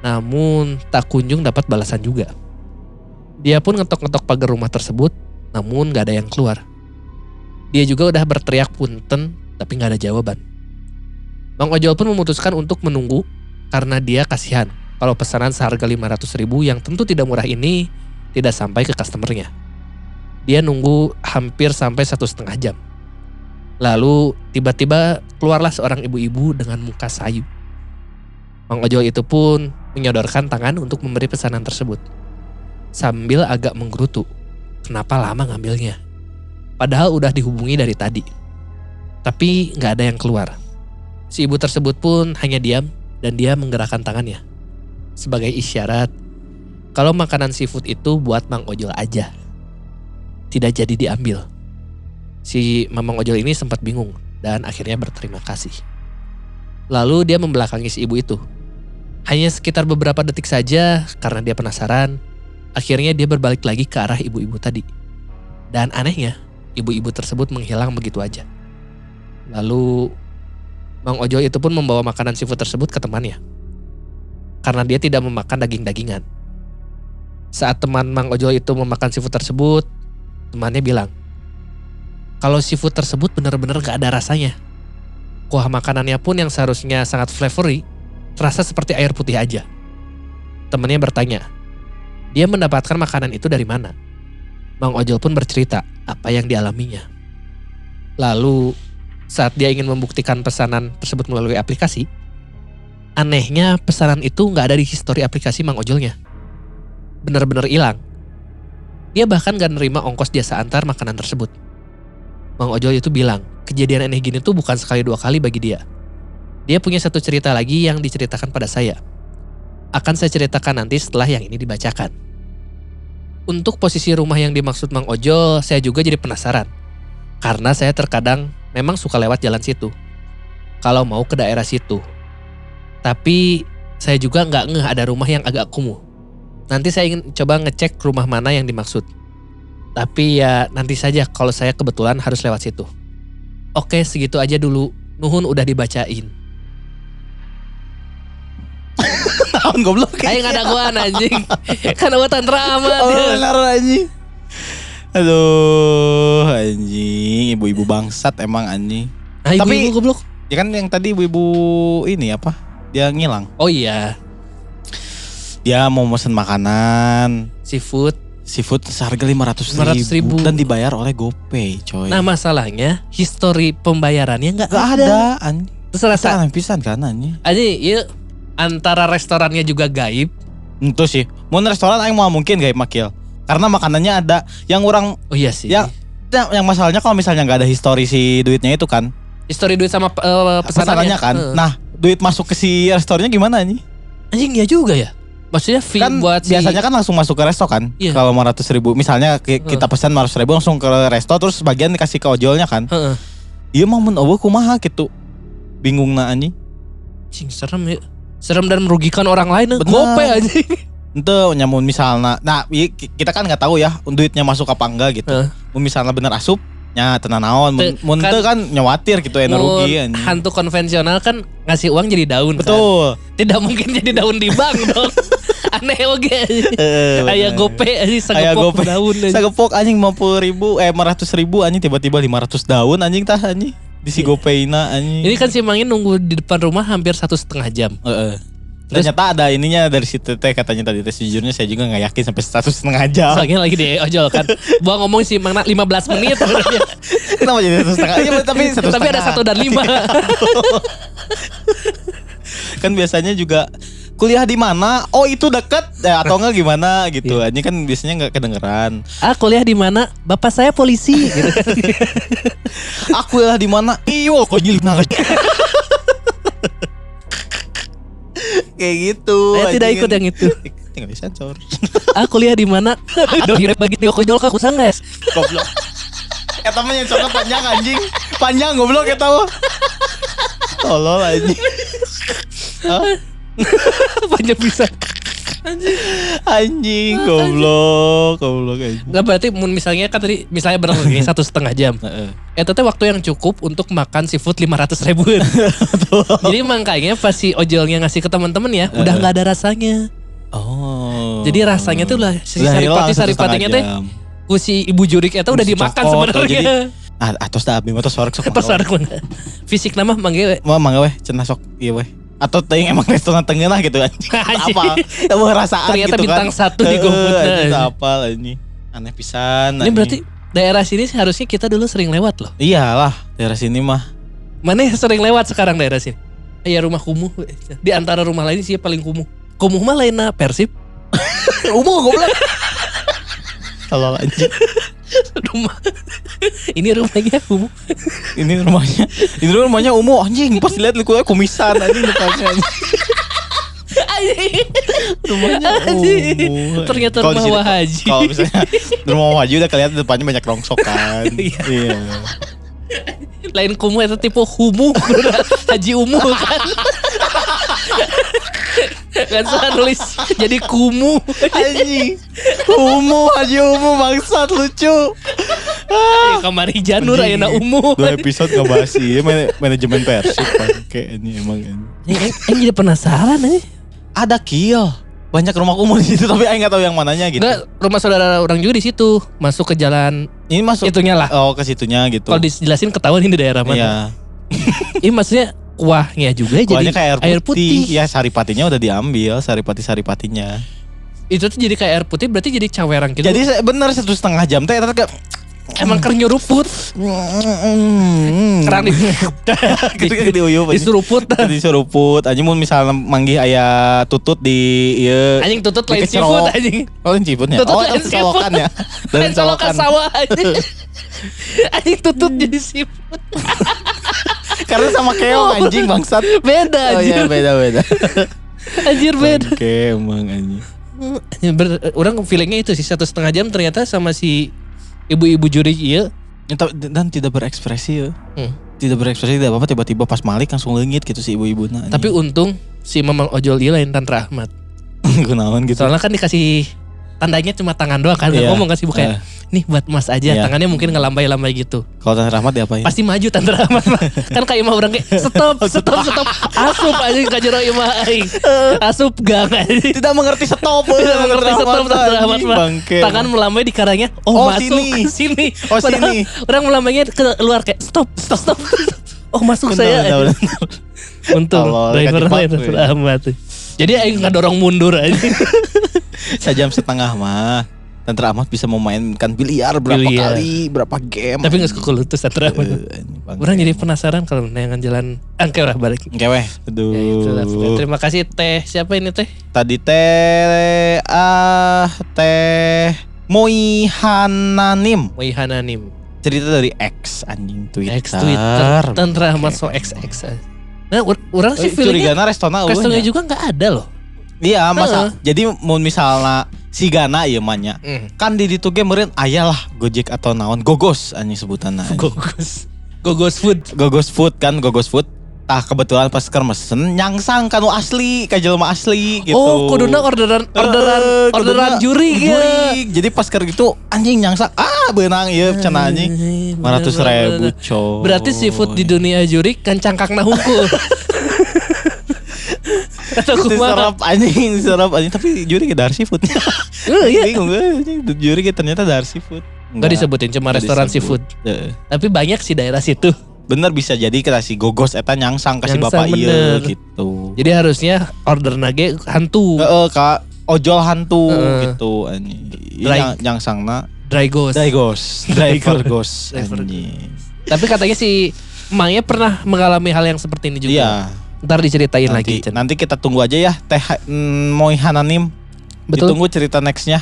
Namun tak kunjung dapat balasan juga. Dia pun ngetok-ngetok pagar rumah tersebut, namun gak ada yang keluar. Dia juga udah berteriak punten, tapi gak ada jawaban. Bang Ojol pun memutuskan untuk menunggu karena dia kasihan kalau pesanan seharga 500 ribu yang tentu tidak murah ini tidak sampai ke customernya. Dia nunggu hampir sampai satu setengah jam. Lalu tiba-tiba keluarlah seorang ibu-ibu dengan muka sayu. Mang Ojol itu pun menyodorkan tangan untuk memberi pesanan tersebut. Sambil agak menggerutu. Kenapa lama ngambilnya? Padahal udah dihubungi dari tadi. Tapi nggak ada yang keluar. Si ibu tersebut pun hanya diam dan dia menggerakkan tangannya. Sebagai isyarat kalau makanan seafood itu buat Mang Ojol aja. Tidak jadi diambil. Si Mamang Ojol ini sempat bingung dan akhirnya berterima kasih. Lalu dia membelakangi si ibu itu. Hanya sekitar beberapa detik saja karena dia penasaran, akhirnya dia berbalik lagi ke arah ibu-ibu tadi. Dan anehnya, ibu-ibu tersebut menghilang begitu aja. Lalu Mang Ojol itu pun membawa makanan seafood tersebut ke temannya. karena dia tidak memakan daging-dagingan. Saat teman Mang Ojol itu memakan seafood tersebut, temannya bilang, kalau seafood tersebut benar-benar gak ada rasanya. Kuah makanannya pun yang seharusnya sangat flavory, terasa seperti air putih aja. Temannya bertanya, dia mendapatkan makanan itu dari mana? Mang Ojol pun bercerita apa yang dialaminya. Lalu saat dia ingin membuktikan pesanan tersebut melalui aplikasi, anehnya pesanan itu nggak ada di histori aplikasi Mang Ojolnya. Bener-bener hilang. Dia bahkan gak nerima ongkos jasa antar makanan tersebut. Mang Ojol itu bilang, kejadian aneh gini tuh bukan sekali dua kali bagi dia. Dia punya satu cerita lagi yang diceritakan pada saya. Akan saya ceritakan nanti setelah yang ini dibacakan. Untuk posisi rumah yang dimaksud Mang Ojol, saya juga jadi penasaran. Karena saya terkadang memang suka lewat jalan situ. Kalau mau ke daerah situ. Tapi saya juga nggak ngeh ada rumah yang agak kumuh. Nanti saya ingin coba ngecek rumah mana yang dimaksud. Tapi ya nanti saja kalau saya kebetulan harus lewat situ. Oke segitu aja dulu. Nuhun udah dibacain. Tahun goblok. Ayo ada gua anjing. kan awatan drama. Oh dia. benar anjing. Aduh anjing. Ibu-ibu bangsat emang anjing. Ah, ibu, Tapi- ibu goblok. Ya kan yang tadi ibu-ibu ini apa? Dia ngilang. Oh iya, Dia mau mesen makanan. seafood. Seafood seharga 500 500.000. ribu, dan dibayar oleh GoPay coy. Nah masalahnya histori pembayarannya nggak Gak ada. ada anjing. Terus rasa aneh pisan kan anjing. aja ya antara restorannya juga gaib. Itu sih. Mau restoran aing mau mungkin gak makil. Karena makanannya ada yang orang Oh iya sih. Ya, Nah, yang masalahnya kalau misalnya nggak ada histori si duitnya itu kan, Histori duit sama eh, pesanannya pesanannya kan. Heeh. Nah, duit masuk ke si restorannya gimana nih? anjing ya juga ya. Maksudnya fee Kan buat si biasanya kan langsung masuk ke resto kan. Iya. Kalau 500 ribu, misalnya ki- kita pesan 500 ribu langsung ke resto, terus sebagian dikasih ke ojolnya kan. Iya mau mun eueuh kumaha gitu. Bingung na anjing. Anjing serem ya. Serem dan merugikan orang lain. Benar. Gope anjing. Ente nyamun misalnya, nah i- ki- kita kan nggak tahu ya duitnya masuk apa enggak gitu. Mun misalnya bener asup, nya tenan naon. Mun, kan- kan nyawatir gitu ya Mun hantu konvensional kan ngasih uang jadi daun kan. Betul. Tidak mungkin jadi daun di bank dong. Aneh oke. Eh, Kayak bener. gope anjing Aya sagepok gope. daun. anjing. Sagepok anjing 50 ribu Eh 500 ribu anjing Tiba-tiba 500 daun anjing tah anjing Di si gopeina anjing Ini kan si Mangin nunggu di depan rumah hampir satu setengah jam. Heeh. Terus- Ternyata ada ininya dari situ teh katanya tadi teh sejujurnya saya juga nggak yakin sampai satu setengah jam. Soalnya lagi di ojol kan. Gua ngomong si Mang 15 menit. Kenapa jadi satu setengah? Iya tapi satu Tapi ada satu dan lima. Kan biasanya juga kuliah di mana? Oh itu dekat eh, atau enggak gimana gitu. Iya. Kan biasanya nggak kedengeran. ah kuliah di mana? Bapak saya polisi gitu. Aku kuliah di mana? Iyo kok nyilina. Kayak gitu. Saya tidak ikut yang itu. Tinggal disensor. Ah kuliah di mana? Kira bagi tio kojol ke kusang guys. Goblok. Eta mah nyensornya panjang anjing. Panjang goblok eta mah. Tolol anjing. Hah? Panjang bisa. Anjing goblok, goblok anjing. Nggak berarti mun misalnya kan tadi misalnya benar ini satu setengah jam. Heeh. Itu teh waktu yang cukup untuk makan seafood 500 ribu. Jadi makanya pas si ojolnya ngasih ke teman-teman ya, udah nggak ada rasanya. Oh. Jadi rasanya tuh lah si hilang saripati saripatinya teh ku si ibu jurik itu udah dimakan sebenarnya. jadi Ah, atos dah abdi mah tos sorek sok. Atau mana? Fisik nama mangge we. Mau mangga cenah sok iya weh. Atau teuing emang restoran tengah lah gitu anjing. Anjing. apa? Tahu rasaan Ternyata gitu bintang kan. satu di GoFood, nah. apa anjing. Aneh pisan. Ini berarti daerah sini sih harusnya kita dulu sering lewat loh. Iyalah, daerah sini mah. Mana yang sering lewat sekarang daerah sini? Ya rumah kumuh. Di antara rumah lain sih paling kumuh. Kumuh mah lainnya Persib. Umum goblok. Tolol anjing. rumah. Ini rumahnya kumuh. Ini rumahnya. Ini rumahnya Umu anjing. Pas lihat liku kumisan anjing depannya. anjing. Rumahnya. Umu. Ternyata di rumah sini- Wahaji. Kalau misalnya rumah Wahaji udah kelihatan depannya banyak rongsokan. Iya. Iya. Lain kumuh itu tipe humuh. Haji Umuh kan. Kan salah nulis jadi kumuh. Anjing. Umu Haji Umu bangsat lucu. Eh, Kamari Janur ayeuna umuh. Dua episode ngebahas iya man- manajemen Persib bangke ini emang ini. Yang, yang jadi penasaran nih. ada kill. Banyak rumah kumuh di situ tapi aing nggak tahu yang mananya gitu. Enggak, rumah saudara orang juga di situ. Masuk ke jalan Ini masuk itunya lah. oh ke situnya gitu. Kalau dijelasin ketahuan ini daerah mana. Iya. Ini maksudnya kuahnya juga Kuahnya jadi kayak air putih. air putih. Ya saripatinya udah diambil, saripati-saripatinya. Itu tuh jadi kayak air putih berarti jadi cawerang gitu. Jadi bener satu setengah jam teh eta kayak emang keur nyuruput. Kerang di Ketika diuyup anjing. disuruput. disuruput anjing mun misalnya manggih aya tutut di ieu Anjing tutut Di lain seafood anjing. Oh, ini ciputnya. Tutut Oh, lain colokan ya. Lain colokan colokan. sawah anjing. Anjing tutut jadi seafood. Karena sama keong anjing bangsat. Beda Oh iya, anjir. beda-beda. Anjir beda. Oke, emang anjing. Ber- orang feelingnya itu sih satu setengah jam ternyata sama si ibu-ibu juri iya. Ya, Dan tidak berekspresi ya. Hmm. Tidak berekspresi tidak apa-apa tiba-tiba pas Malik langsung leungit gitu si ibu-ibu nah. Tapi untung si Mamang Ojol iya lain Tantra Ahmad. gunawan gitu. Soalnya kan dikasih tandanya cuma tangan doang kan. Iya. ngomong kasih bukan. Eh, Nih buat mas aja. Iya. Tangannya mungkin ngelambai-lambai gitu. Kalau Tante Rahmat diapain? Pasti maju Tantra Ahmad mah. kan kayak imah orang kayak stop, stop, stop. Asup aja kajero imah aing. Asup gang aja. tidak mengerti stop. Tidak mengerti stop mah. Bangke. Tangan melambai di karangnya. Oh, Oh, masuk sini. sini. Oh, Padahal sini. Orang melambainya keluar kayak stop, stop, stop. Oh masuk Benar, saya. benar, benar. Untung driver weh. Ahmad. Jadi aing dorong mundur aja. Sejam setengah mah. Tante Rahmat bisa memainkan biliar berapa Biliar. kali, berapa game. Tapi nggak sekulutus Tantra Ahmad. Eh. Orang jadi penasaran kalau nengan jalan angke lah balik. Oke weh. Aduh. Ya, itulah, pokoknya. Terima kasih Teh. Siapa ini Teh? Tadi teh ah teh Moihananim Wei Hananim. cerita dari X anjing Twitter. X Twitter. Tantra Ahmad so XX. Nah, ur- orang sih feelingnya eueuh nya. juga nggak ada loh. Iya, masa Heeh. jadi mun misalnya si Gana ieu mah nya. Hmm. Kan di ditu ge meureun aya lah Gojek atau naon Gogos anjing sebutanna. Gogos. Gogos food. Gogos Food kan Gogos Food. Tah kebetulan pas keur mesen nyangsang kanu asli ka jelema asli gitu. Oh, kuduna orderan orderan Eh, orderan juri ya. juri. Jadi pas keur gitu anjing nyangsang ah beunang ieu cenah anjing. 500 ribu coy. Berarti seafood di dunia juri kan cangkakna hungkul. Atau kumaha? diserap anjing diserap anjing tapi juri ke dar seafood Oh iya. bingung gue juri ke ternyata dar seafood Gak disebutin cuma Nggak restoran disebut. seafood. Heeh. Tapi banyak sih daerah situ. bener bisa jadi kita si gogos eta nyangsang kasih Nyangsang, bapak iya bener. gitu Jadi harusnya order nage hantu. Heeh, kak ojol hantu Heeh. gitu anjing Dry- nyangsangna Dry ghost. dry ghost driver ghost Driver anjing Tapi katanya si Emangnya pernah mengalami hal yang seperti ini juga. iya Ntar diceritain lagi. nanti, Cen. nanti kita tunggu aja ya teh mm, Moy Hananim Betul. Ditunggu cerita nextnya.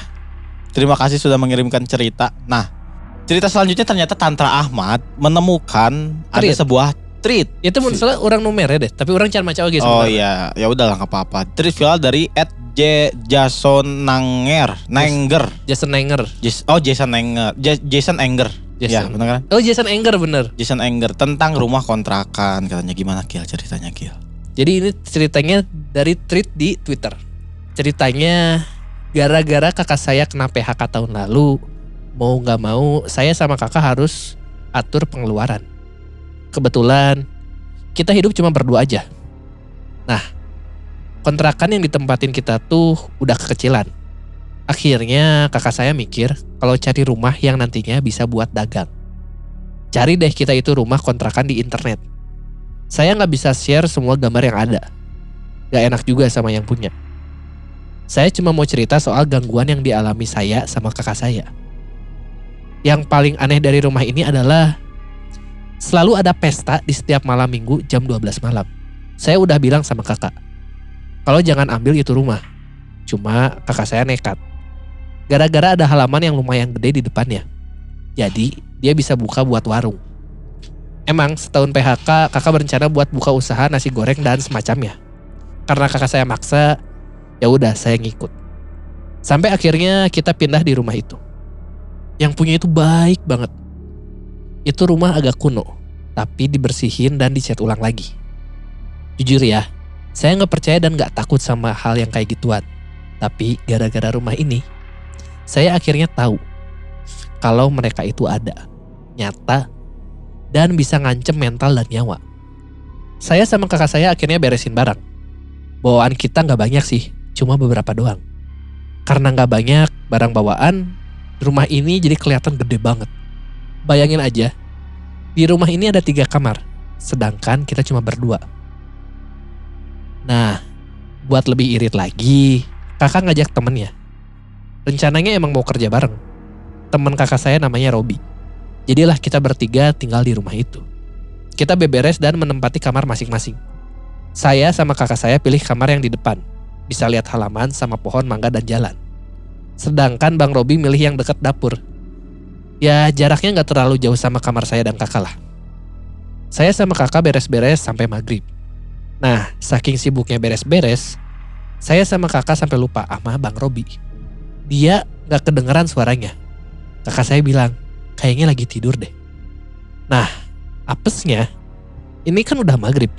Terima kasih sudah mengirimkan cerita. Nah, cerita selanjutnya ternyata Tantra Ahmad menemukan ada Treat. sebuah treat. Itu menurut saya orang numere deh. Tapi orang cara maca oge Oh iya, ya udahlah nggak apa-apa. Treat viral dari Ed J Jason Nanger, Nanger. Jason Nanger. Oh Jason Nanger, Ja- Jason Anger. Ya, Jason. benar kan? Oh Jason Anger bener. Jason Anger tentang rumah kontrakan katanya gimana Kiel ceritanya Kiel. Jadi ini ceritanya dari tweet di Twitter. Ceritanya gara-gara kakak saya kena PHK tahun lalu, mau nggak mau saya sama kakak harus atur pengeluaran. Kebetulan kita hidup cuma berdua aja. Nah, kontrakan yang ditempatin kita tuh udah kekecilan. Akhirnya kakak saya mikir kalau cari rumah yang nantinya bisa buat dagang. Cari deh kita itu rumah kontrakan di internet. Saya nggak bisa share semua gambar yang ada. Gak enak juga sama yang punya. Saya cuma mau cerita soal gangguan yang dialami saya sama kakak saya. Yang paling aneh dari rumah ini adalah selalu ada pesta di setiap malam minggu jam 12 malam. Saya udah bilang sama kakak, kalau jangan ambil itu rumah. Cuma kakak saya nekat. Gara-gara ada halaman yang lumayan gede di depannya. Jadi dia bisa buka buat warung. Emang setahun PHK kakak berencana buat buka usaha nasi goreng dan semacamnya. Karena kakak saya maksa, ya udah saya ngikut. Sampai akhirnya kita pindah di rumah itu. Yang punya itu baik banget. Itu rumah agak kuno, tapi dibersihin dan dicat ulang lagi. Jujur ya, saya nggak percaya dan nggak takut sama hal yang kayak gituan. Tapi gara-gara rumah ini, saya akhirnya tahu kalau mereka itu ada, nyata, dan bisa ngancem mental dan nyawa. Saya sama kakak saya akhirnya beresin barang. Bawaan kita nggak banyak sih, cuma beberapa doang. Karena nggak banyak barang bawaan, rumah ini jadi kelihatan gede banget. Bayangin aja, di rumah ini ada tiga kamar, sedangkan kita cuma berdua. Nah, buat lebih irit lagi, kakak ngajak temennya. Rencananya emang mau kerja bareng. Temen kakak saya namanya Robi. Jadilah kita bertiga tinggal di rumah itu. Kita beberes dan menempati kamar masing-masing. Saya sama kakak saya pilih kamar yang di depan. Bisa lihat halaman sama pohon mangga dan jalan. Sedangkan Bang Robi milih yang dekat dapur. Ya jaraknya nggak terlalu jauh sama kamar saya dan kakak lah. Saya sama kakak beres-beres sampai maghrib. Nah, saking sibuknya beres-beres, saya sama kakak sampai lupa sama Bang Robi. Dia nggak kedengeran suaranya. Kakak saya bilang, kayaknya lagi tidur deh. Nah, apesnya, ini kan udah maghrib.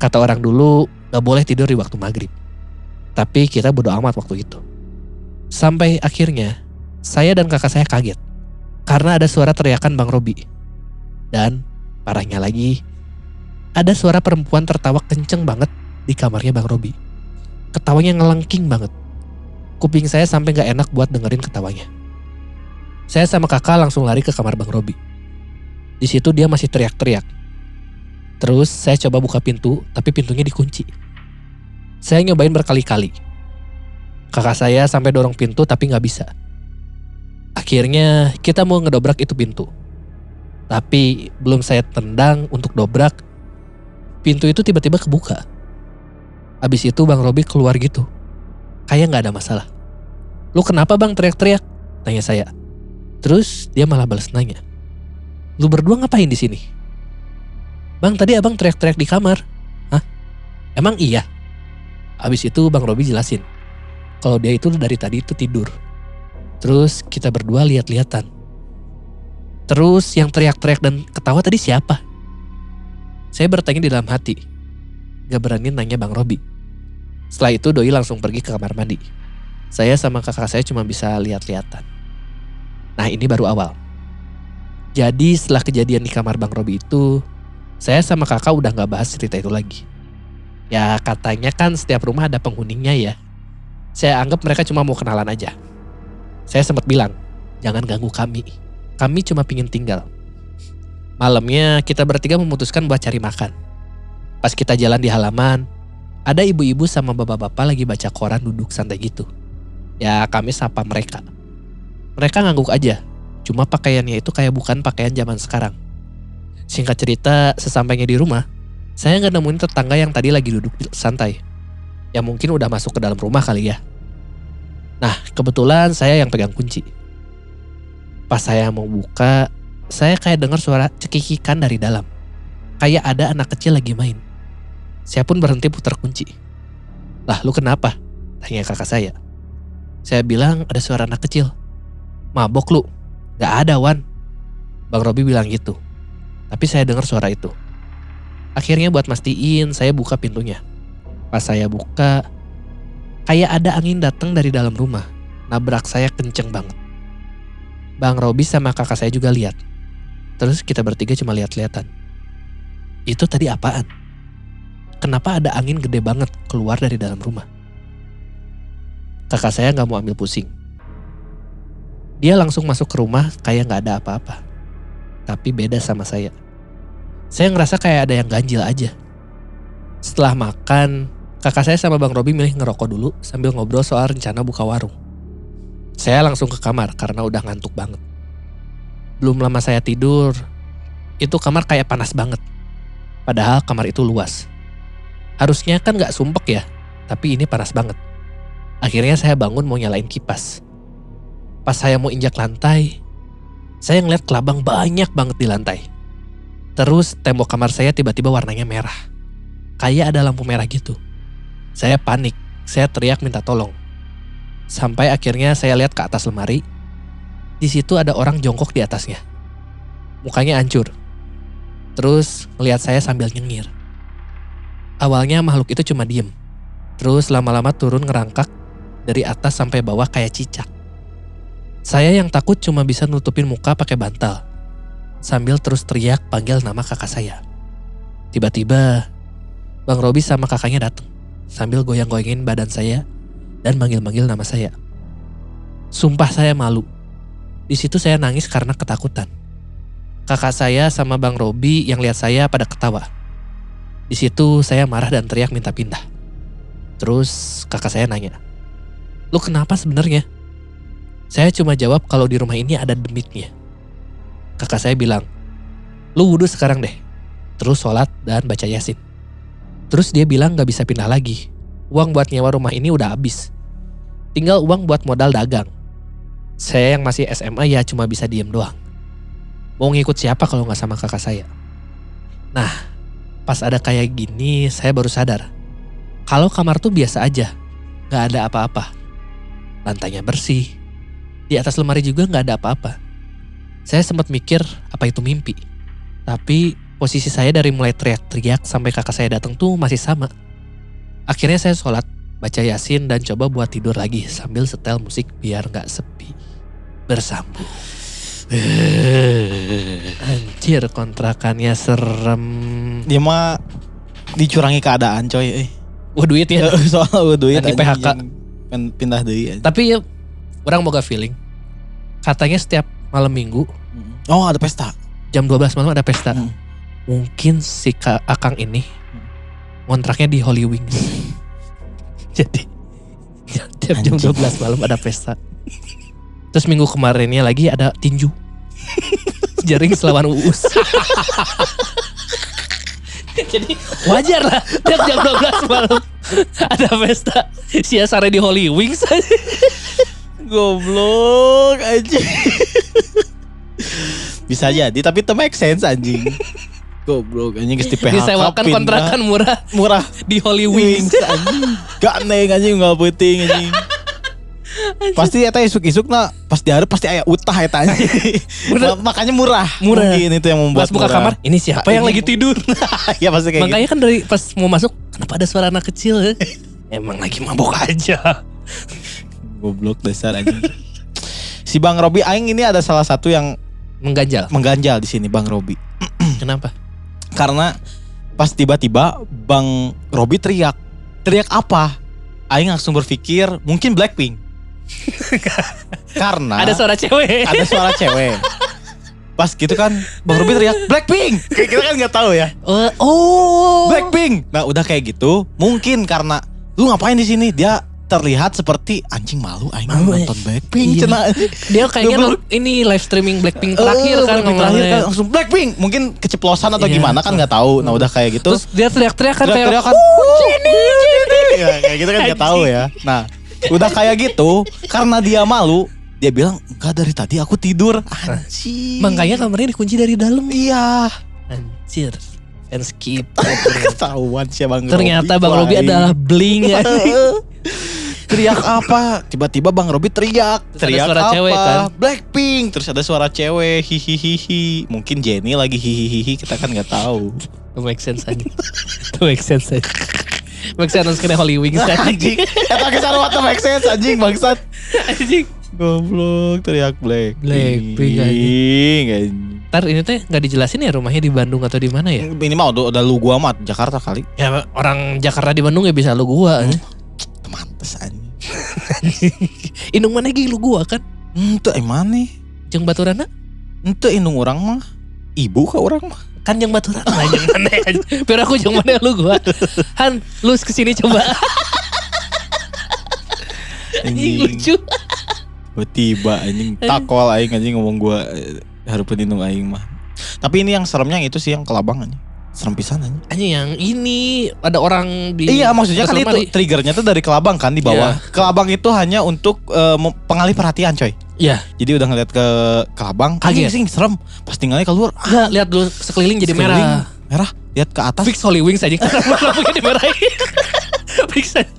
Kata orang dulu, gak boleh tidur di waktu maghrib. Tapi kita bodo amat waktu itu. Sampai akhirnya, saya dan kakak saya kaget. Karena ada suara teriakan Bang Robi. Dan, parahnya lagi, ada suara perempuan tertawa kenceng banget di kamarnya Bang Robi. Ketawanya ngelengking banget. Kuping saya sampai gak enak buat dengerin ketawanya. Saya sama kakak langsung lari ke kamar Bang Robi. Di situ dia masih teriak-teriak. Terus saya coba buka pintu, tapi pintunya dikunci. Saya nyobain berkali-kali. Kakak saya sampai dorong pintu tapi nggak bisa. Akhirnya kita mau ngedobrak itu pintu. Tapi belum saya tendang untuk dobrak, pintu itu tiba-tiba kebuka. Abis itu Bang Robi keluar gitu. Kayak nggak ada masalah. Lu kenapa bang teriak-teriak? Tanya saya. Terus dia malah balas nanya. Lu berdua ngapain di sini? Bang tadi abang teriak-teriak di kamar. Hah? Emang iya? Abis itu Bang Robi jelasin. Kalau dia itu dari tadi itu tidur. Terus kita berdua lihat-lihatan. Terus yang teriak-teriak dan ketawa tadi siapa? Saya bertanya di dalam hati. Gak berani nanya Bang Robi. Setelah itu Doi langsung pergi ke kamar mandi. Saya sama kakak saya cuma bisa lihat-lihatan. Nah ini baru awal. Jadi setelah kejadian di kamar Bang Robi itu, saya sama kakak udah gak bahas cerita itu lagi. Ya katanya kan setiap rumah ada penghuninya ya. Saya anggap mereka cuma mau kenalan aja. Saya sempat bilang, jangan ganggu kami. Kami cuma pingin tinggal. Malamnya kita bertiga memutuskan buat cari makan. Pas kita jalan di halaman, ada ibu-ibu sama bapak-bapak lagi baca koran duduk santai gitu. Ya kami sapa mereka. Mereka ngangguk aja, cuma pakaiannya itu kayak bukan pakaian zaman sekarang. Singkat cerita, sesampainya di rumah, saya nggak nemuin tetangga yang tadi lagi duduk santai. Ya mungkin udah masuk ke dalam rumah kali ya. Nah, kebetulan saya yang pegang kunci. Pas saya mau buka, saya kayak dengar suara cekikikan dari dalam. Kayak ada anak kecil lagi main. Saya pun berhenti putar kunci. Lah lu kenapa? Tanya kakak saya. Saya bilang ada suara anak kecil. Mabok lu? Gak ada Wan. Bang Robi bilang gitu. Tapi saya dengar suara itu. Akhirnya buat mastiin saya buka pintunya. Pas saya buka, kayak ada angin datang dari dalam rumah. Nabrak saya kenceng banget. Bang Robi sama kakak saya juga lihat. Terus kita bertiga cuma lihat-lihatan. Itu tadi apaan? Kenapa ada angin gede banget keluar dari dalam rumah? Kakak saya nggak mau ambil pusing. Dia langsung masuk ke rumah kayak nggak ada apa-apa. Tapi beda sama saya. Saya ngerasa kayak ada yang ganjil aja. Setelah makan, kakak saya sama Bang Robi milih ngerokok dulu sambil ngobrol soal rencana buka warung. Saya langsung ke kamar karena udah ngantuk banget. Belum lama saya tidur, itu kamar kayak panas banget. Padahal kamar itu luas. Harusnya kan gak sumpek ya, tapi ini panas banget. Akhirnya saya bangun mau nyalain kipas. Pas saya mau injak lantai, saya ngeliat kelabang banyak banget di lantai. Terus tembok kamar saya tiba-tiba warnanya merah. Kayak ada lampu merah gitu. Saya panik, saya teriak minta tolong. Sampai akhirnya saya lihat ke atas lemari. Di situ ada orang jongkok di atasnya. Mukanya hancur. Terus ngeliat saya sambil nyengir. Awalnya makhluk itu cuma diem. Terus lama-lama turun ngerangkak dari atas sampai bawah kayak cicak. Saya yang takut cuma bisa nutupin muka pakai bantal. Sambil terus teriak panggil nama kakak saya. Tiba-tiba Bang Robi sama kakaknya datang. sambil goyang-goyangin badan saya dan manggil-manggil nama saya. Sumpah saya malu. Di situ saya nangis karena ketakutan. Kakak saya sama Bang Robi yang lihat saya pada ketawa. Di situ saya marah dan teriak minta pindah. Terus kakak saya nanya, "Lu kenapa sebenarnya?" Saya cuma jawab kalau di rumah ini ada demitnya. Kakak saya bilang, "Lu wudhu sekarang deh." Terus sholat dan baca yasin. Terus dia bilang gak bisa pindah lagi. Uang buat nyewa rumah ini udah habis. Tinggal uang buat modal dagang. Saya yang masih SMA ya cuma bisa diem doang. Mau ngikut siapa kalau nggak sama kakak saya? Nah, pas ada kayak gini saya baru sadar. Kalau kamar tuh biasa aja, nggak ada apa-apa. Lantainya bersih. Di atas lemari juga nggak ada apa-apa. Saya sempat mikir apa itu mimpi. Tapi posisi saya dari mulai teriak-teriak sampai kakak saya datang tuh masih sama. Akhirnya saya sholat, baca yasin dan coba buat tidur lagi sambil setel musik biar nggak sepi. Bersambung. Anjir kontrakannya serem. Dia mah dicurangi keadaan coy. Eh. Wah duit ya. Soal duit Lagi anjing PHK. pindah anjing. Tapi ya orang boga feeling. Katanya setiap malam minggu Oh ada pesta. jam 12 malam ada pesta. Hmm. Mungkin si Ka- Akang ini kontraknya di Holy Wings. Jadi tiap jam Anjing. 12 malam ada pesta. Terus minggu kemarinnya lagi ada tinju. Jaring selawan uus. Jadi wajar lah tiap jam 12 malam ada pesta. Si Sare di Holy Wings Goblok anjing. Bisa jadi tapi itu make sense anjing. Goblok anjing geus di PHK. disewakan pindah. kontrakan murah murah. di Holy Wings. Wings anjing. Gak neng anjing nggak penting anjing. Pasti eta isuk-isuk na pas diharap pasti aya utah eta Makanya murah. Murah. Mungkin itu yang membuat Pas buka murah. kamar, ini siapa yang Ini- lagi tidur? ya pasti kayak Makanya kan dari pas mau masuk, kenapa ada suara anak kecil? ya? Emang lagi mabok aja. Goblok dasar anjing. si Bang Robi aing ini ada salah satu yang Mengganjal. mengganjal di sini Bang Robi. Kenapa? Karena pas tiba-tiba Bang Robi teriak. Teriak apa? Aing langsung berpikir mungkin Blackpink. Karena Ada suara cewek. ada suara cewek. Pas gitu kan Bang Robi teriak Blackpink. Kayak kita kan nggak tahu ya. Oh, oh. Blackpink. Nah, udah kayak gitu, mungkin karena lu ngapain di sini? Dia terlihat seperti anjing malu aing Malu, nonton Blackpink Iya. cenah. Dia kayaknya nont- ini live streaming Blackpink terakhir Eh, kan Blackpink terakhir kan langsung Blackpink. Mungkin keceplosan atau Iya. gimana kan nggak tahu. Nah, udah kayak gitu. Terus dia teriak-teriak kan kayak teriak-teriak kan. Ya, kayak gitu kan nggak tahu ya. Nah, udah kayak gitu karena dia malu, dia bilang enggak dari tadi aku tidur. Anjing. Makanya kamarnya dikunci dari dalam. iya. Anjir. And skip. Ketahuan sih Bang Ternyata Robi. Bang Robi adalah bling. teriak apa? Tiba-tiba Bang Robi teriak. Terus ada teriak suara apa? cewek kan? Blackpink. Terus ada suara cewek hihihihi. Mungkin Jenny lagi hihihihi kita kan nggak tahu. Itu make sense aja. Itu make sense aja. Make sense kena Holy Wings aja. anjing. Eta ke sarua teu make sense anjing bangsat. Anjing. Goblok teriak Blackpink. Blackpink, anjing. Ntar ini teh nggak dijelasin ya rumahnya di Bandung atau di mana ya? Ini mah udah, udah lu gua mah Jakarta kali. Ya orang Jakarta di Bandung ya bisa lu gua. Temantes anjing. Indung mana ge lu gua kan? Ente emang nih. Jeung Baturana Ente indung orang mah. Ibu ke orang mah. kan jeung Baturana lah jeung mana. Biar aku jeung mana lu gua. Han, lu ke sini coba. Anjing lucu. Tiba anjing takol aing anjing ngomong gua eh, hareupeun indung aing mah. Tapi ini yang seremnya itu sih yang kelabang anjing. Serem pisan anjing. Anjing yang ini ada orang di Iya maksudnya kan itu triggernya tuh dari kelabang kan di bawah. Iya. Kelabang itu hanya untuk mem- pengalih perhatian coy. Iya. Jadi udah ngeliat ke kelabang, Kaget. sing serem. Pas tinggalnya keluar, ah, Enggak, lihat dulu sekeliling jadi sekeliling merah. Merah, lihat ke atas. Fix Holy Wings aja lampunya dimerahin. Fix aja.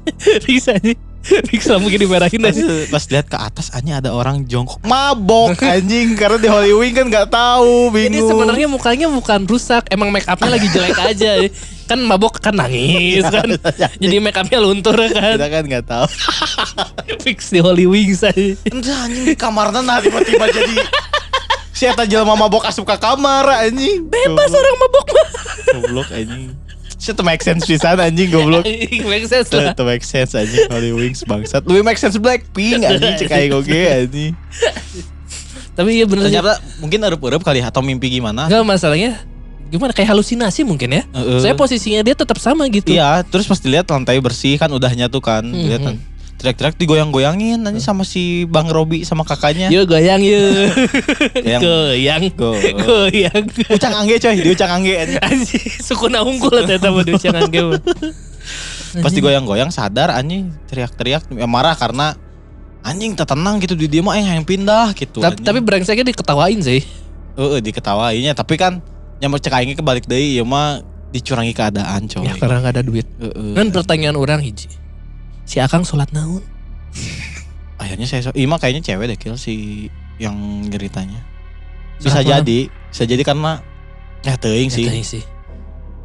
Fix aja. Fix lampunya dimerahin Pas, aja. pas lihat ke atas hanya ada orang jongkok mabok anjing karena di Hollywood kan nggak tahu Ini bingung. sebenarnya mukanya bukan rusak, emang make upnya lagi jelek aja. Kan mabok kan nangis kan. Jadi make upnya luntur kan. kita kan nggak tahu. Fix di Wings aja. Entah anjing di kamarnya nah tiba-tiba jadi si eta jelema mabok asup ke kamar anjing. Bebas orang mabok mah. Goblok anjing. Shit make sense pisan anjing goblok. Make sense lah. tuh make sense anjing Holy Wings bangsat. Lebih make sense Blackpink anjing cek aing oge anjing. Tapi iya bener. Ternyata mungkin erup-erup kali atau mimpi gimana? Enggak masalahnya gimana kayak halusinasi mungkin ya. Heeh. Saya posisinya dia tetap sama gitu. Iya, terus pas dilihat lantai bersih kan udahnya tuh kan, dilihat kan. Teriak-teriak digoyang-goyangin nanti sama si Bang Robi sama kakaknya. Yuk goyang yuk. Goyang. goyang. Go. Goyang. Ucang angge coy, di ucang angge. anjing. Anjing, suku na unggul ternyata mau diucangan game. Pas digoyang-goyang sadar anjing teriak-teriak ya, marah karena anjing tak tenang gitu di dia mah yang pindah gitu. Tapi, anjing. tapi brengseknya diketawain sih. Heeh, diketawainnya tapi kan yang mau cek aingnya kebalik deui ya mah dicurangi keadaan coy. Ya karena nggak ada duit. Heeh. Kan pertanyaan orang hiji. Si Akang sholat naon? Akhirnya saya so, Ima kayaknya cewek deh kill si yang ceritanya. Bisa jadi, bisa jadi karena ya teuing sih. Katanya sih.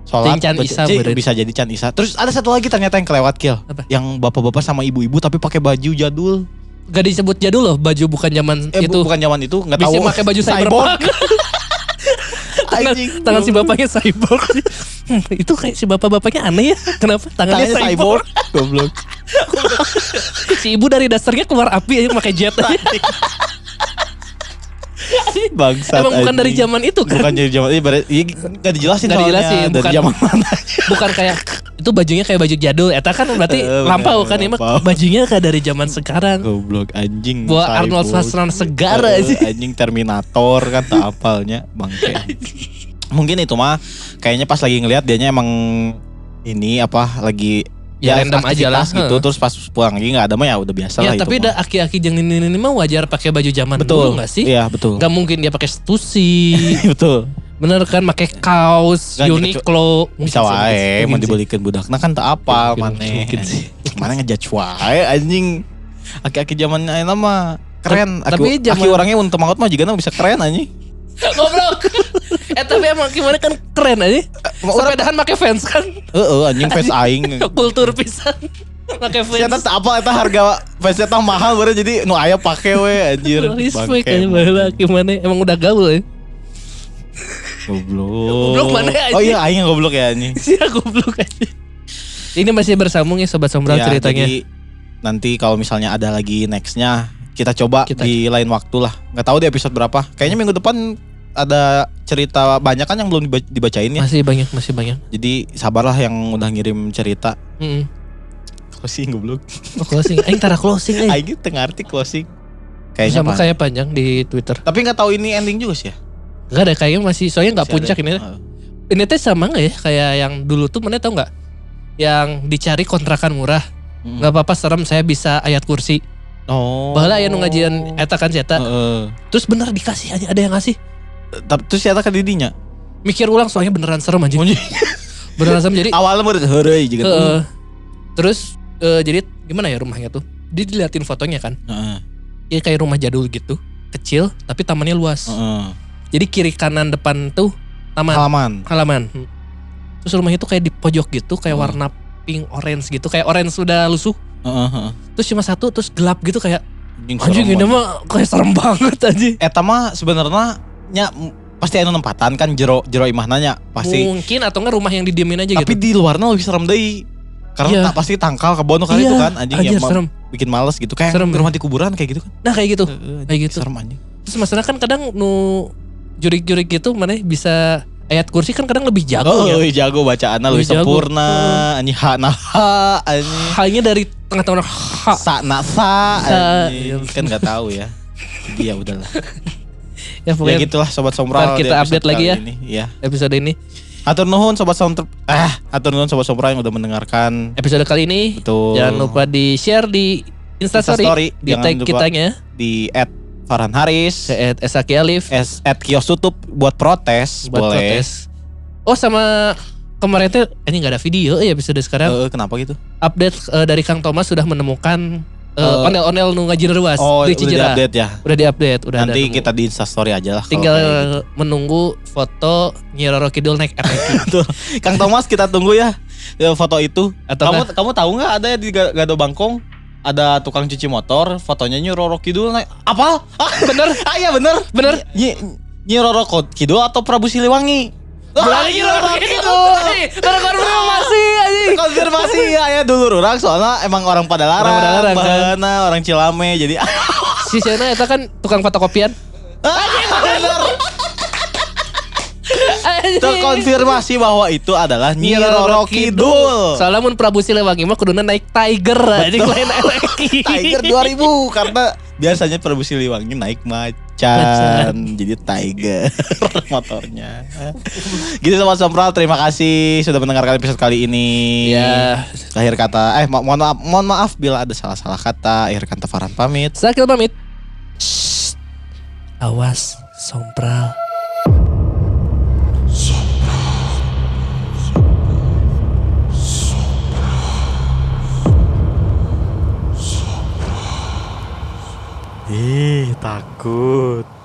Sholat Can Isa beureun. bisa jadi Can Isa. Terus ada satu lagi ternyata yang kelewat kill. Apa? Yang bapak-bapak sama ibu-ibu tapi pakai baju jadul. Gak disebut jadul loh, baju bukan zaman Eh itu. bu- bukan zaman itu, nggak Bisa tahu. pakai baju cyberpunk. tangan, tangan si bapaknya cyborg. Hmm, itu kayak si bapak-bapaknya aneh ya. Kenapa? Tangannya, Tangannya cyborg. cyborg. Goblok. si ibu dari dasarnya keluar api aja pakai jet aja. Bangsat. Emang bukan dari zaman itu kan? Bukan dari zaman iya, berarti iya, nggak dijelasin soalnya dijelasin, dari bukan. zaman mana. bukan kayak itu bajunya kayak baju jadul. Eta kan berarti Eh, lampau kan emang lampau. bajunya kayak dari zaman sekarang. Goblok anjing. Buat Arnold. Schwarzenegger segara aja. Anjing Terminator kan tak apalnya bangke. Mungkin itu mah kayaknya pas lagi ngelihat dianya emang ini apa lagi Ya, random aja lah. gitu terus pas pulang lagi nggak ada mah ya udah biasa Ya lah tapi mah. aki-aki yang ini ini mah wajar pakai baju zaman betul dulu gak sih? Iya betul. Gak mungkin dia pakai stussy. betul. Bener kan pakai kaos Nggak, Uniqlo. Bisa wae mau dibelikan budakna kan tak apa mana. mungkin sih. Mana ngejudge wae anjing. Aki-aki zaman ayeuna mah keren. Tapi aki orangnya untuk mangut mah juga bisa keren anjing. Goblok. Eh tapi emang gimana kan keren aja. Orang- Sepedahan pakai fans kan. Heeh anjing face aing. Kultur pisan. Pakai fans. tak apa eta harga face tah mahal baru jadi nu aya pake we anjir. Respect aja baheula gimana emang udah gaul ya. Goblok. Goblok mana aja? Oh iya aing goblok ya anjing. Sia goblok aja. Ini masih bersambung ya sobat sombral Ya, ceritanya. Jadi nanti kalau misalnya ada lagi nextnya kita coba Kita- di lain waktu lah. Nggak tahu di episode berapa. Kayaknya minggu depan ada cerita banyak kan yang belum diba- dibacain ya. Masih banyak, masih banyak. Jadi sabarlah yang udah ngirim cerita. Mm. Closing goblok. Oh, closing. Aing tara closing eh. Aing tengah arti closing. Kayaknya Sama kayak panjang di Twitter. Tapi nggak tahu ini ending juga sih ya. Enggak ada kayaknya masih soalnya nggak puncak ada. ini. Heeh. Ini teh sama nggak ya kayak yang dulu tuh mana tau nggak? Yang dicari kontrakan murah. Mm. nggak apa-apa serem saya bisa ayat kursi. Oh. Bahala nu ngajian eta kan eta. Heeh. Terus bener dikasih aja ada yang ngasih. Tapi terus siapa kan didinya? Mikir ulang soalnya beneran serem aja. beneran serem jadi Awalnya mau heureuy juga. Terus eh, jadi gimana ya rumahnya tuh? Dia diliatin fotonya kan. Heeh. Ya kayak rumah jadul gitu, kecil tapi tamannya luas. Heeh. Jadi kiri kanan depan tuh taman, Halaman. halaman. Hmm. Terus rumahnya tuh kayak di pojok gitu, kayak Hmm. warna pink orange gitu, kayak orange sudah lusuh. Heeh, heeh. Terus cuma satu terus gelap gitu kayak Anjing anjing ini mah kayak serem banget anjing. Eta mah sebenarnya nya pasti anu nempatan kan jero jero imahna nya pasti. Mungkin atau enggak rumah yang didiemin aja Tapi gitu. di luarnya lebih serem deui. Karena Iya. tak pasti tangkal ke bono kali Iya, itu kan anjing anjir, yang serem. bikin males gitu kayak Serem, rumah di kuburan kayak gitu kan. Nah kayak gitu. Heeh, Kayak gitu. Serem anjing. Terus masalah kan kadang nu jurik-jurik gitu mana bisa ayat kursi kan kadang lebih jago oh, ya. iya, jago bacaannya lebih Lebih sempurna. Anjing ha nah ha anjing. Hanya dari tengah-tengah ha. Sa na sa Sa. anjing. Kan nggak tahu ya. Jadi ya udahlah. Ya Ya pokoknya gitulah sobat sombral kita update lagi ya. Ini. Ya. episode ini. Atur nuhun sobat sombral. Ah, atur nuhun sobat sombral yang udah mendengarkan. Episode kali ini Betul. jangan lupa di-share di Instastory, Instastory. di Jangan tag kitanya di at Farhan Haris. ke Esaki Alif at kios tutup buat protes buat boleh. protes. Oh sama kemarin tuh ini nggak ada video ya episode sekarang. Eh, kenapa gitu? Update eh, dari Kang Thomas sudah menemukan eh, Eh, ondel-ondel nu ngajin ruas Oh, di udah Cijerah. update ya. Udah diupdate, udah ada Nanti nemu. kita di Instastory aja lah. tinggal gitu. menunggu foto Nyi Roro Kidul naik Betul. Kang Thomas kita tunggu ya, ya foto itu. atau kamu kamu tahu nggak ada di Ga- Gado Bangkong ada tukang cuci motor, fotonya Nyi Roro Kidul naik. Apa? Ah, bener? ah iya bener. Bener. Nyi, Nyi Roro Kidul atau Prabu Siliwangi? Berani Lomba gitu. Kidul. Terkonfirmasi anjing. Konfirmasi ya, ya dulu orang soalnya emang orang pada larang, Orang Padalarang, kan? Bahana, orang Cilame jadi Si Sena itu kan tukang fotokopian. bener. Anjing. Terkonfirmasi bahwa itu adalah Nyi Nyi Roro Kidul. Soalnya mun Prabu Siliwangi mah kuduna naik Tiger anjing lain Eleki. Tiger 2000 karena biasanya Prabu Siliwangi naik macan, Macan. jadi Tiger motornya. Gitu sobat Sompral, terima kasih sudah mendengarkan episode kali ini. Ya. Akhir kata, eh mo- mohon maaf, mohon maaf bila ada salah-salah kata. Akhir kata Farhan pamit. Sakil pamit. Shh. Awas, sompral. Ih, takut.